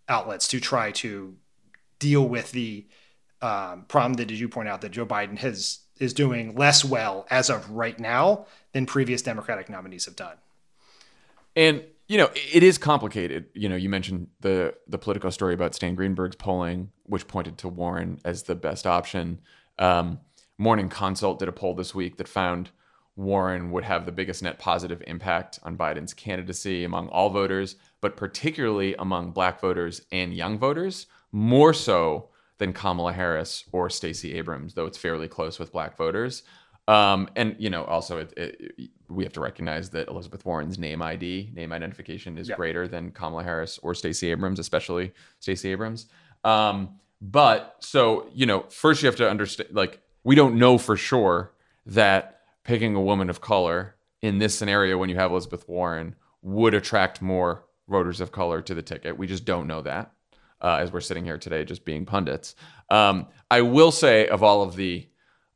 outlets to try to deal with the um, problem that, as you point out, that Joe Biden has is doing less well as of right now than previous Democratic nominees have done. And you know, it is complicated. You know, you mentioned the the Politico story about Stan Greenberg's polling, which pointed to Warren as the best option. Um, Morning Consult did a poll this week that found Warren would have the biggest net positive impact on Biden's candidacy among all voters, but particularly among black voters and young voters, more so than Kamala Harris or Stacey Abrams, though it's fairly close with black voters. Um, and you know, also it, it, we have to recognize that Elizabeth Warren's name ID, name identification, is greater than Kamala Harris or Stacey Abrams, especially Stacey Abrams. Um, but so you know, first you have to understand, like we don't know for sure that picking a woman of color in this scenario when you have Elizabeth Warren would attract more voters of color to the ticket. We just don't know that uh, as we're sitting here today, just being pundits. Um, I will say, of all of the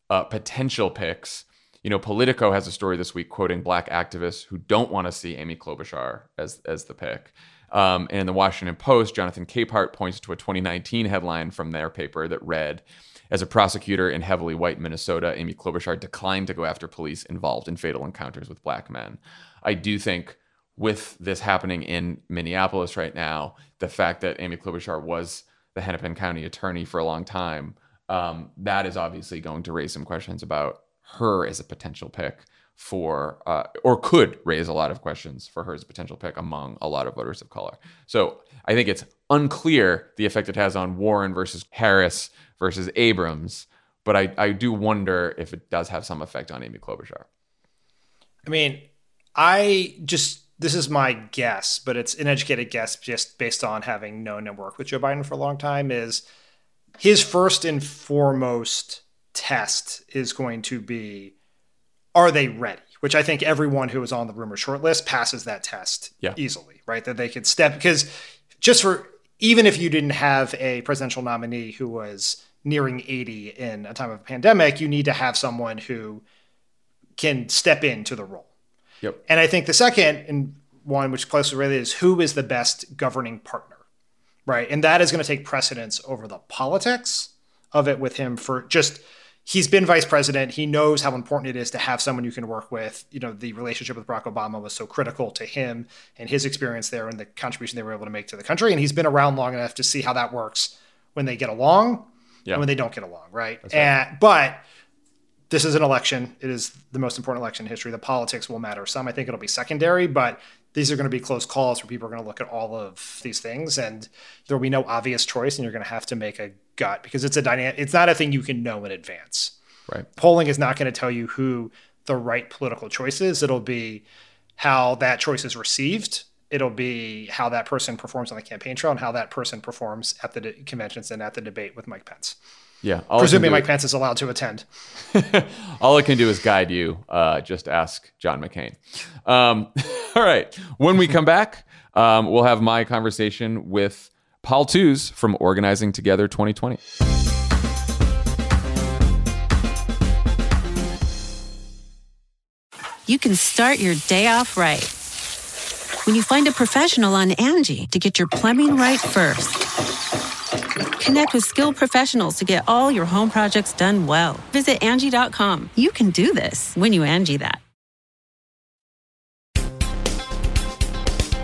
uh, potential picks, you know, Politico has a story this week quoting black activists who don't want to see Amy Klobuchar as as the pick. Um, and in the Washington Post, Jonathan Capehart points to a 2019 headline from their paper that read, as a prosecutor in heavily white Minnesota, Amy Klobuchar declined to go after police involved in fatal encounters with black men. I do think with this happening in Minneapolis right now, the fact that Amy Klobuchar was the Hennepin County attorney for a long time, um, that is obviously going to raise some questions about her as a potential pick for, uh, or could raise a lot of questions for her as a potential pick among a lot of voters of color. So I think it's unclear the effect it has on Warren versus Harris versus Abrams, but I, I do wonder if it does have some effect on Amy Klobuchar. I mean, I just this is my guess, but it's an educated guess just based on having known and worked with Joe Biden for a long time. Is his first and foremost test is going to be are they ready? Which I think everyone who is on the rumor shortlist passes that test yeah. easily, right? That they could step because just for even if you didn't have a presidential nominee who was nearing 80 in a time of pandemic, you need to have someone who can step into the role. Yep. And I think the second and one which closely related is who is the best governing partner, right? And that is going to take precedence over the politics of it with him for just he's been vice president. He knows how important it is to have someone you can work with. You know, the relationship with Barack Obama was so critical to him and his experience there and the contribution they were able to make to the country. And he's been around long enough to see how that works when they get along yeah. and when they don't get along, right? right. And but this is an election. It is the most important election in history. The politics will matter some. I think it'll be secondary, but these are going to be close calls where people are going to look at all of these things and there will be no obvious choice and you're going to have to make a gut because it's a dynamic it's not a thing you can know in advance. Right. Polling is not going to tell you who the right political choice is. It'll be how that choice is received it'll be how that person performs on the campaign trail and how that person performs at the de- conventions and at the debate with Mike Pence. Yeah, presuming Mike Pence is allowed to attend. all it can do is guide you. Uh, just ask John McCain. Um, all right, when we come back, um, we'll have my conversation with Paul Tewes from Organizing Together 2020. You can start your day off right when you find a professional on Angi to get your plumbing right first. Connect with skilled professionals to get all your home projects done well. Visit Angi.com. You can do this when you Angi that.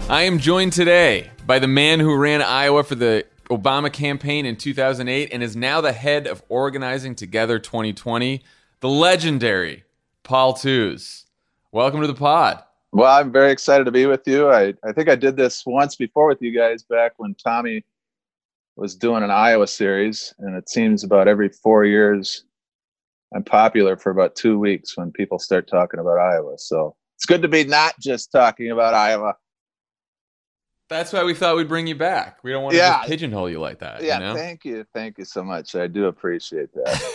I am joined today by the man who ran Iowa for the Obama campaign in 2008 and is now the head of Organizing Together 2020, the legendary Paul Tewes. Welcome to the pod. Well, I'm very excited to be with you. I, I think I did this once before with you guys back when Tommy was doing an Iowa series, and it seems about every four years I'm popular for about two weeks when people start talking about Iowa. So it's good to be not just talking about Iowa. That's why we thought we'd bring you back. We don't want to yeah. pigeonhole you like that. Yeah, you know? thank you, thank you so much. I do appreciate that.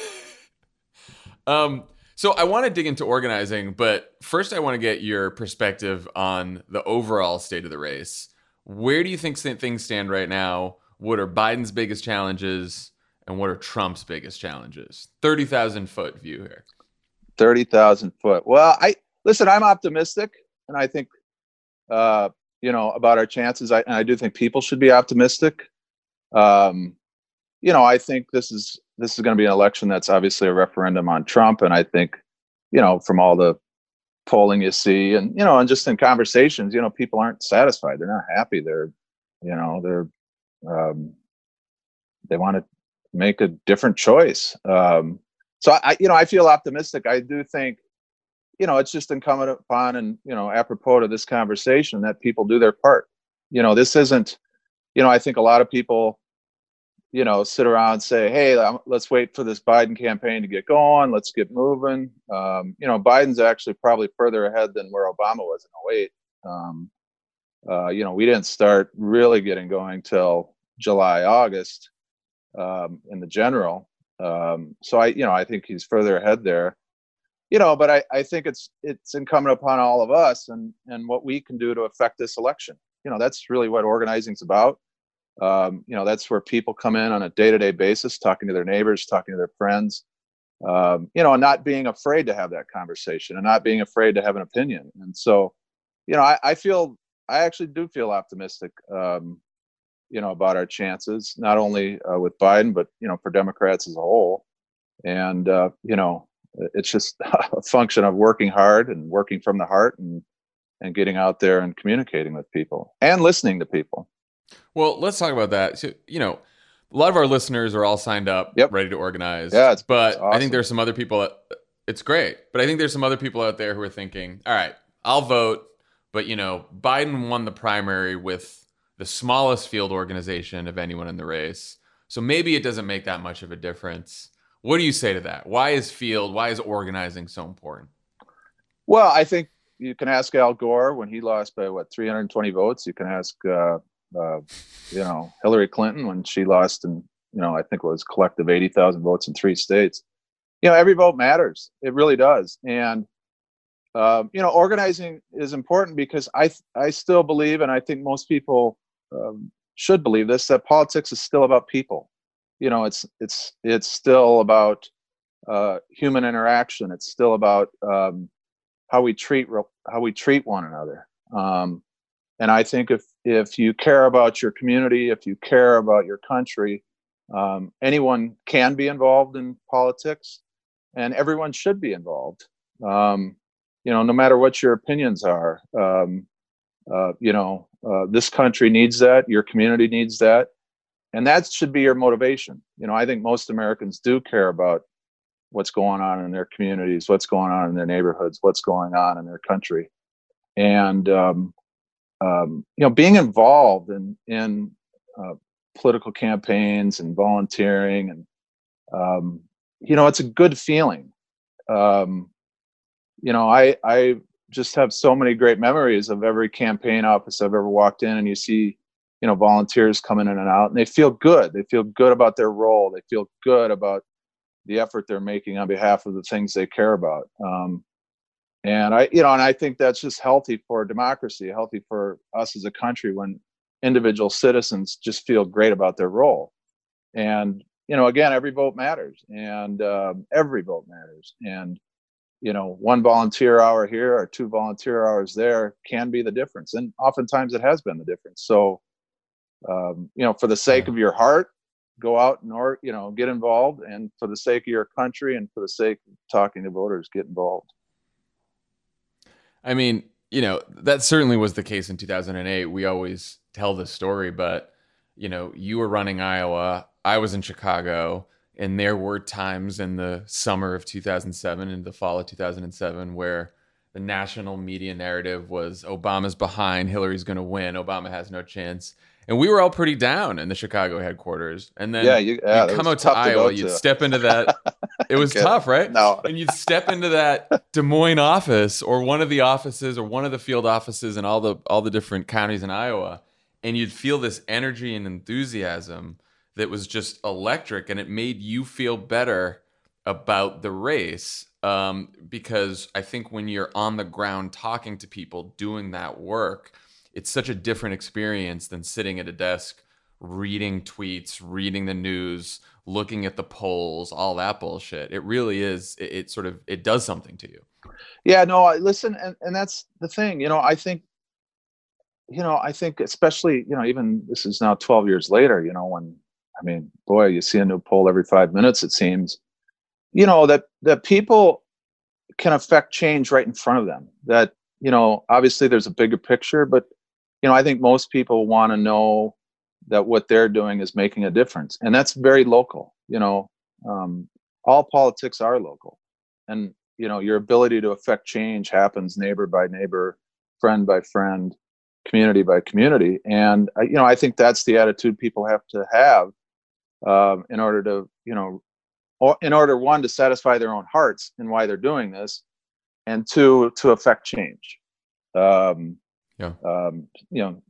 um, so I want to dig into organizing, but first I want to get your perspective on the overall state of the race. Where do you think things stand right now? What are Biden's biggest challenges and what are Trump's biggest challenges? 30,000 foot view here. 30,000 foot. Well, I listen, I'm optimistic and I think uh, you know, about our chances. I and I do think people should be optimistic. Um, you know, I think this is this is going to be an election that's obviously a referendum on Trump, and I think, you know, from all the polling you see, and you know, and just in conversations, you know, people aren't satisfied. They're not happy. They're, you know, they're um, they want to make a different choice. Um, so I, you know, I feel optimistic. I do think you know, it's just incumbent upon and, you know, apropos to this conversation that people do their part. You know, this isn't, you know, I think a lot of people, you know, sit around and say, hey, let's wait for this Biden campaign to get going. Let's get moving. Um, you know, Biden's actually probably further ahead than where Obama was in 08. Um, uh, you know, we didn't start really getting going till July, August um, in the general. Um, so I, you know, I think he's further ahead there. You know, but I, I think it's it's incumbent upon all of us and and what we can do to affect this election. You know, that's really what organizing's about. Um, you know, that's where people come in on a day-to-day basis, talking to their neighbors, talking to their friends. Um, you know, and not being afraid to have that conversation and not being afraid to have an opinion. And so, you know, I, I feel I actually do feel optimistic. Um, you know about our chances, not only uh, with Biden, but you know for Democrats as a whole. And uh, you know, it's just a function of working hard and working from the heart and and getting out there and communicating with people and listening to people. Well, let's talk about that. So, you know, a lot of our listeners are all signed up, yep. ready to organize. Yeah, it's, but it's awesome. I think there's some other people. That, it's great, but I think there's some other people out there who are thinking, "All right, I'll vote, but you know, Biden won the primary with the smallest field organization of anyone in the race. So maybe it doesn't make that much of a difference. What do you say to that? Why is field, why is organizing so important? Well, I think you can ask Al Gore when he lost by what 320 votes. You can ask, uh, uh, you know, Hillary Clinton when she lost in, you know, I think it was collective 80,000 votes in three states. You know, every vote matters. It really does. And um, you know, organizing is important because I I still believe, and I think most people um, should believe this that politics is still about people you know it's it's it's still about uh, human interaction it's still about um, how we treat how we treat one another um, and i think if if you care about your community if you care about your country um, anyone can be involved in politics and everyone should be involved. Um, you know no matter what your opinions are um, uh, you know uh, this country needs that your community needs that and that should be your motivation. You know i think most americans do care about what's going on in their communities what's going on in their neighborhoods what's going on in their country. And um, um, you know being involved in in uh, political campaigns and volunteering and um, you know it's a good feeling um, you know i i just have so many great memories of every campaign office I've ever walked in, and you see, you know, volunteers coming in and out, and they feel good. They feel good about their role. They feel good about the effort they're making on behalf of the things they care about. Um, and I, you know, and I think that's just healthy for democracy, healthy for us as a country when individual citizens just feel great about their role. And you know, again, every vote matters, and um, every vote matters, and you know one volunteer hour here or two volunteer hours there can be the difference. And oftentimes it has been the difference. So um, you know for the sake of your heart go out and or you know get involved. And for the sake of your country and for the sake of talking to voters get involved i mean you know that certainly was the case in 2008 we always tell this story but you know you were running iowa i was in chicago and there were times in the summer of 2007 and the fall of 2007 where the national media narrative was Obama's behind, Hillary's going to win, Obama has no chance. And we were all pretty down in the Chicago headquarters. And then yeah, you, yeah, come out to Iowa, to you'd step into that. It was tough, right? No. And you'd step into that Des Moines office or one of the offices or one of the field offices in all the all the different counties in Iowa, and you'd feel this energy and enthusiasm that was just electric and it made you feel better about the race um, because I think when you're on the ground talking to people doing that work, it's such a different experience than sitting at a desk reading tweets, reading the news, looking at the polls, all that bullshit. It really is. It, it sort of it does something to you. Yeah. No. Listen, and and that's the thing. You know, I think. You know, I think especially you know even this is now 12 years later. You know, when I mean, boy, you see a new poll every five minutes, it seems. You know, that that people can affect change right in front of them. That, you know, obviously there's a bigger picture, but you know, I think most people want to know that what they're doing is making a difference. And that's very local. You know, um, all politics are local. And you know your ability to affect change happens neighbor by neighbor friend by friend community by community and you know i think that's the attitude people have to have um, in order to you know in order one to satisfy their own hearts and why they're doing this and two to affect change um, yeah. um, you know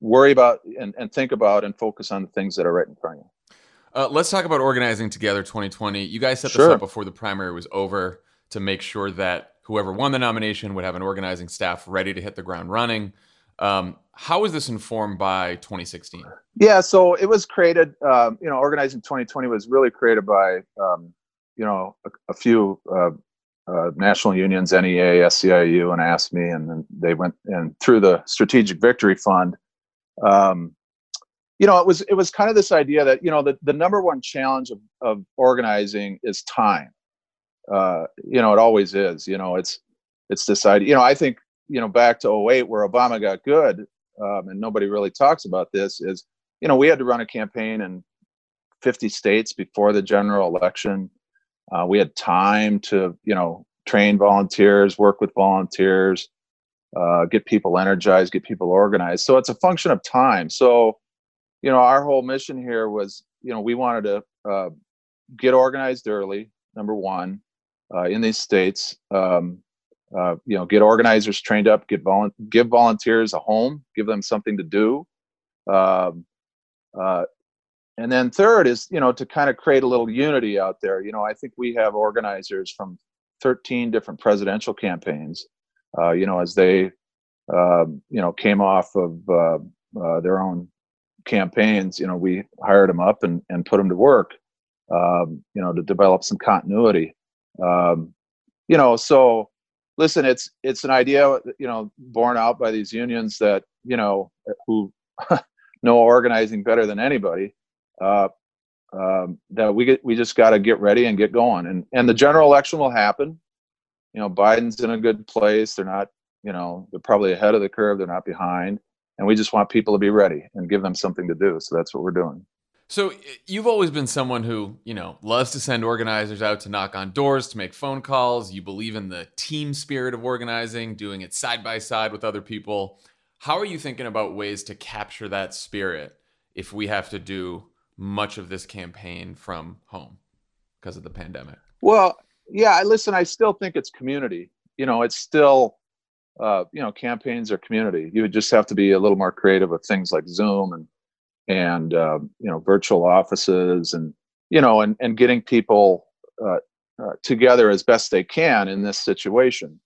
worry about and, and think about and focus on the things that are right in front of you uh, let's talk about organizing together 2020 you guys set this up before the primary was over to make sure that whoever won the nomination would have an organizing staff ready to hit the ground running um, how was this informed by 2016 Yeah, so it was created. Um, you know, organizing 2020 was really created by um, you know a, a few uh, uh, national unions, NEA, SEIU, and AFSCME, and then they went and through the Strategic Victory Fund. Um, you know, it was it was kind of this idea that you know the, the number one challenge of, of organizing is time. Uh, you know, it always is. You know, it's it's this idea. You know, I think you know back to 08 where Obama got good, um, and nobody really talks about this is you know we had to run a campaign in 50 states before the general election uh, we had time to you know train volunteers work with volunteers uh, get people energized get people organized. So it's a function of time. So you know our whole mission here was you know we wanted to uh, get organized early number one uh, in these states um, uh, you know get organizers trained up get volu- give volunteers a home give them something to do. Um, uh, and then third is you know to kind of create a little unity out there. You know i think we have organizers from 13 different presidential campaigns uh, you know as they um, you know came off of uh, uh, their own campaigns you know we hired them up and, and put them to work um, you know to develop some continuity. Um, you know so listen it's it's an idea you know born out by these unions that you know who know organizing better than anybody uh, um, that we get we just got to get ready and get going. And and the general election will happen. You know biden's in a good place. They're not you know they're probably ahead of the curve. They're not behind. And we just want people to be ready and give them something to do. So that's what we're doing. So you've always been someone who, you know, loves to send organizers out to knock on doors, to make phone calls. You believe in the team spirit of organizing, doing it side by side with other people. How are you thinking about ways to capture that spirit if we have to do much of this campaign from home because of the pandemic? Well, yeah, listen, I still think it's community. You know, it's still uh, you know, campaigns are community. You would just have to be a little more creative with things like Zoom and and um, you know, virtual offices and you know, and and getting people uh, uh, together as best they can in this situation.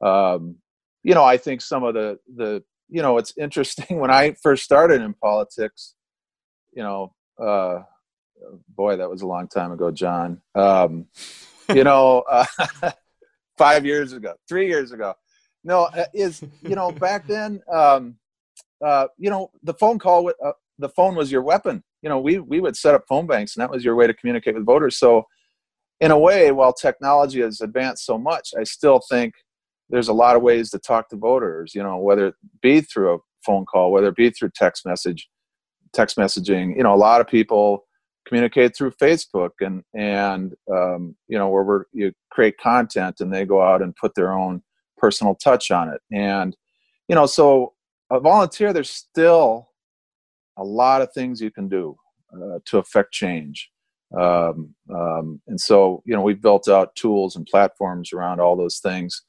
Um, you know, I think some of the the you know, it's interesting when I first started in politics. You know, uh, boy, that was a long time ago, Jon. Um, you know, uh, five years ago, three years ago. No, uh, is you know back then, um, uh, you know, the phone call, with, uh, the phone was your weapon. You know, we we would set up phone banks, and that was your way to communicate with voters. So, in a way, while technology has advanced so much, I still think there's a lot of ways to talk to voters. You know, whether it be through a phone call, whether it be through text message, text messaging. You know, a lot of people communicate through Facebook and and um, you know where we're, you create content and they go out and put their own personal touch on it. And you know, so a volunteer, there's still a lot of things you can do uh, to affect change. Um, um, and so you know we've built out tools and platforms around all those things.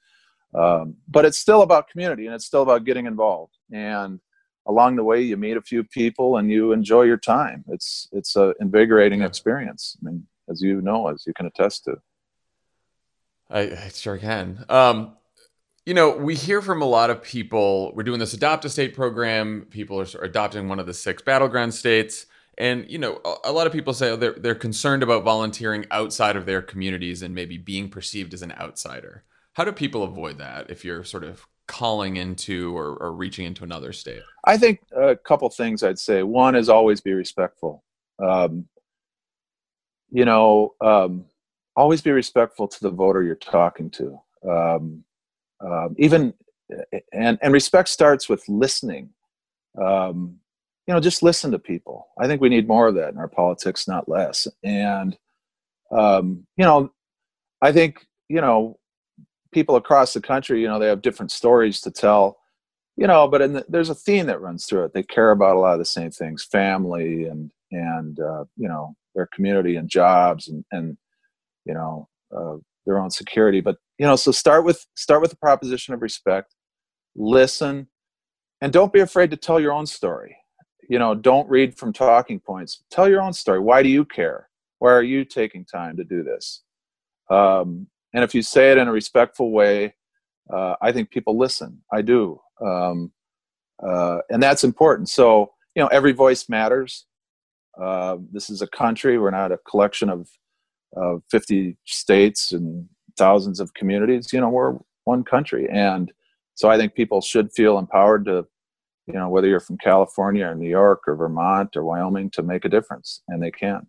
Um, but it's still about community and it's still about getting involved and along the way you meet a few people and you enjoy your time it's it's a invigorating Yeah. experience i mean as you know as you can attest to I, I sure can. Um, you know, we hear from a lot of people. We're doing this adopt a state program. People are sort of adopting one of the six battleground states, and you know, a, a lot of people say oh, they're they're concerned about volunteering outside of their communities and maybe being perceived as an outsider. How do people avoid that if you're sort of calling into or, or reaching into another state? i think a couple things i'd say. One is always be respectful. Um, you know um, always be respectful to the voter you're talking to. Um, um, even and and respect starts with listening. Um, you know just listen to people. I think we need more of that in our politics not less. And um, you know i think you know, people across the country, you know, they have different stories to tell, you know, but the, there's a theme that runs through it. They care about a lot of the same things, family and, and, uh, you know, their community and jobs and, and, you know, uh, their own security. But, you know, so start with, start with the proposition of respect, listen, and don't be afraid to tell your own story. You know, don't read from talking points. Tell your own story. Why do you care? Why are you taking time to do this? Um, and if you say it in a respectful way, uh, I think people listen. I do. Um, uh, and that's important. So, you know, every voice matters. Uh, this is a country. We're not a collection of, of 50 states and thousands of communities. You know, we're one country. And so I think people should feel empowered to, you know, whether you're from California or New York or Vermont or Wyoming to make a difference, and they can.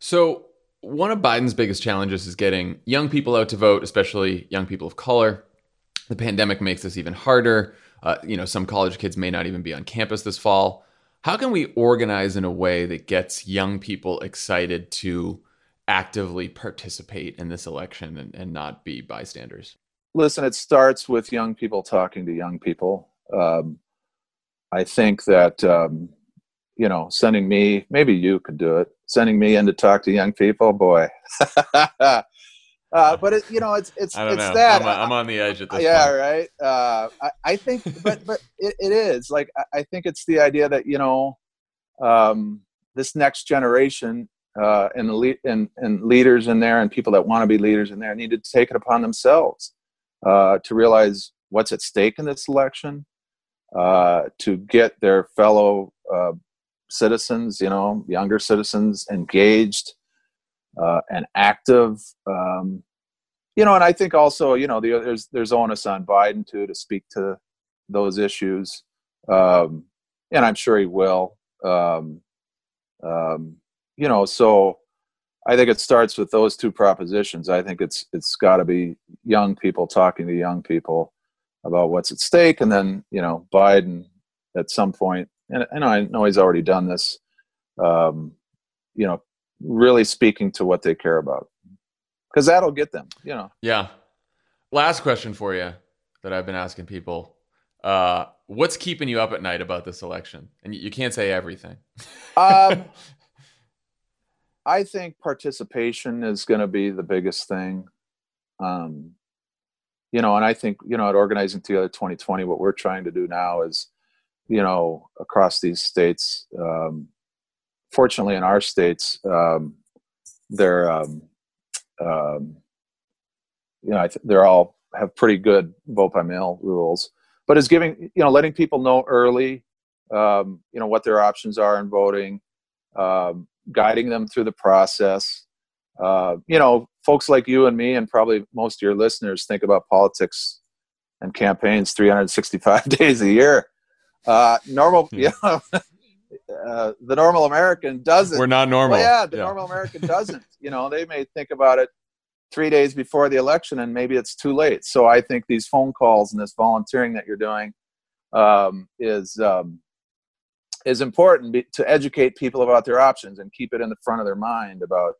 So, one of Biden's biggest challenges is getting young people out to vote, especially young people of color. The pandemic makes this even harder. Uh, you know, some college kids may not even be on campus this fall. How can we organize in a way that gets young people excited to actively participate in this election and, and not be bystanders? Listen, it starts with young people talking to young people. Um, I think that um, you know, sending me, maybe you could do it, sending me in to talk to young people, boy. uh, but it, you know, it's it's it's know. that. I'm, I'm on the edge at this yeah, point. right. Uh, I, I think, but but it, it is like I, I think it's the idea that you know, um, this next generation uh, and le- and and leaders in there and people that want to be leaders in there need to take it upon themselves uh, to realize what's at stake in this election, uh, to get their fellow uh, citizens, you know, younger citizens engaged uh, and active. Um, you know, and I think also, you know, the, there's there's onus on Biden too to speak to those issues, um, and I'm sure he will. Um, um, you know, so I think it starts with those two propositions. I think it's it's got to be young people talking to young people about what's at stake, and then you know, Biden at some point and, and I know he's already done this, um, you know, really speaking to what they care about. Because that'll get them, you know. Yeah. Last question for you that I've been asking people. Uh, what's keeping you up at night about this election? And you can't say everything. um, I think participation is going to be the biggest thing. Um, you know, and I think, you know, at Organizing Together 2020, what we're trying to do now is you know, across these states. Um, fortunately, in our states, um, they're, um, um, you know, th- they're all have pretty good vote by mail rules, but is giving, you know, letting people know early, um, you know, what their options are in voting, um, guiding them through the process. Uh, you know, folks like you and me, and probably most of your listeners, think about politics and campaigns 365 days a year. Uh, normal, yeah. you know, uh, the normal American doesn't. We're not normal. Well, yeah, the yeah. normal American doesn't. you know, they may think about it three days before the election, and maybe it's too late. So I think these phone calls and this volunteering that you're doing um, is um, is important to educate people about their options and keep it in the front of their mind about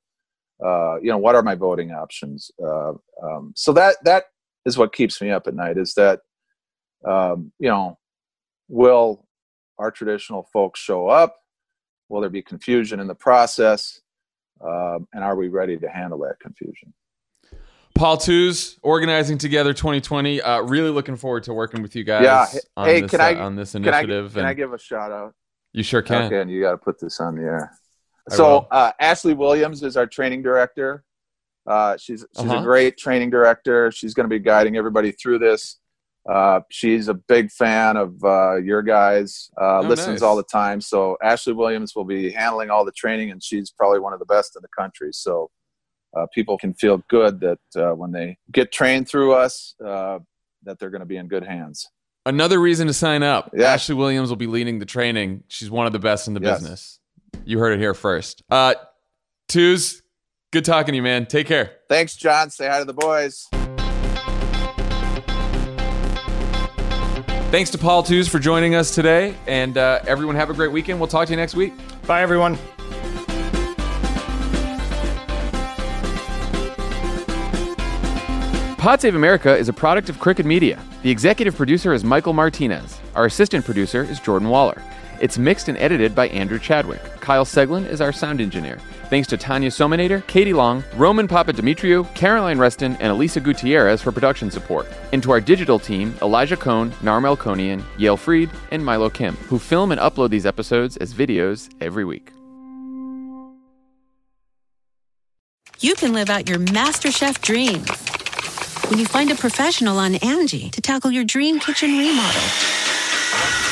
uh, you know what are my voting options. Uh, um, so that that is what keeps me up at night. Is that um, you know will our traditional folks show up? Will there be confusion in the process? Um, and are we ready to handle that confusion? Paul Tewes, organizing together 2020. Uh, really looking forward to working with you guys. Yeah. On hey, this, can I uh, on this can initiative? I, can I give a shout out? You sure can. Okay, and you got to put this on the air. I So uh, Ashley Williams is our training director. Uh, she's she's Uh-huh. a great training director. She's going to be guiding everybody through this. Uh, she's a big fan of uh, your guys. Uh, Oh, listens nice. all the time. So Ashley Williams will be handling all the training, and she's probably one of the best in the country. So uh, people can feel good that uh, when they get trained through us, uh, that they're going to be in good hands. Another reason to sign up. Yeah. Ashley Williams will be leading the training. She's one of the best in the Yes. business. You heard it here first. Uh, Tewes, good talking to you, man. Take care. Thanks, Jon. Say hi to the boys. Thanks to Paul Tewes for joining us today. And uh, everyone, have a great weekend. We'll talk to you next week. Bye, everyone. Pod Save America is a product of Crooked Media. The executive producer is Michael Martinez. Our assistant producer is Jordan Waller. It's mixed and edited by Andrew Chadwick. Kyle Seglin is our sound engineer. Thanks to Tanya Somanader, Katie Long, Roman Papadimitriou, Caroline Reston, and Elisa Gutierrez for production support. And to our digital team, Elijah Cone, Narmel Konian, Yael Freed, and Milo Kim, who film and upload these episodes as videos every week. You can live out your MasterChef dreams when you find a professional on Angi to tackle your dream kitchen remodel.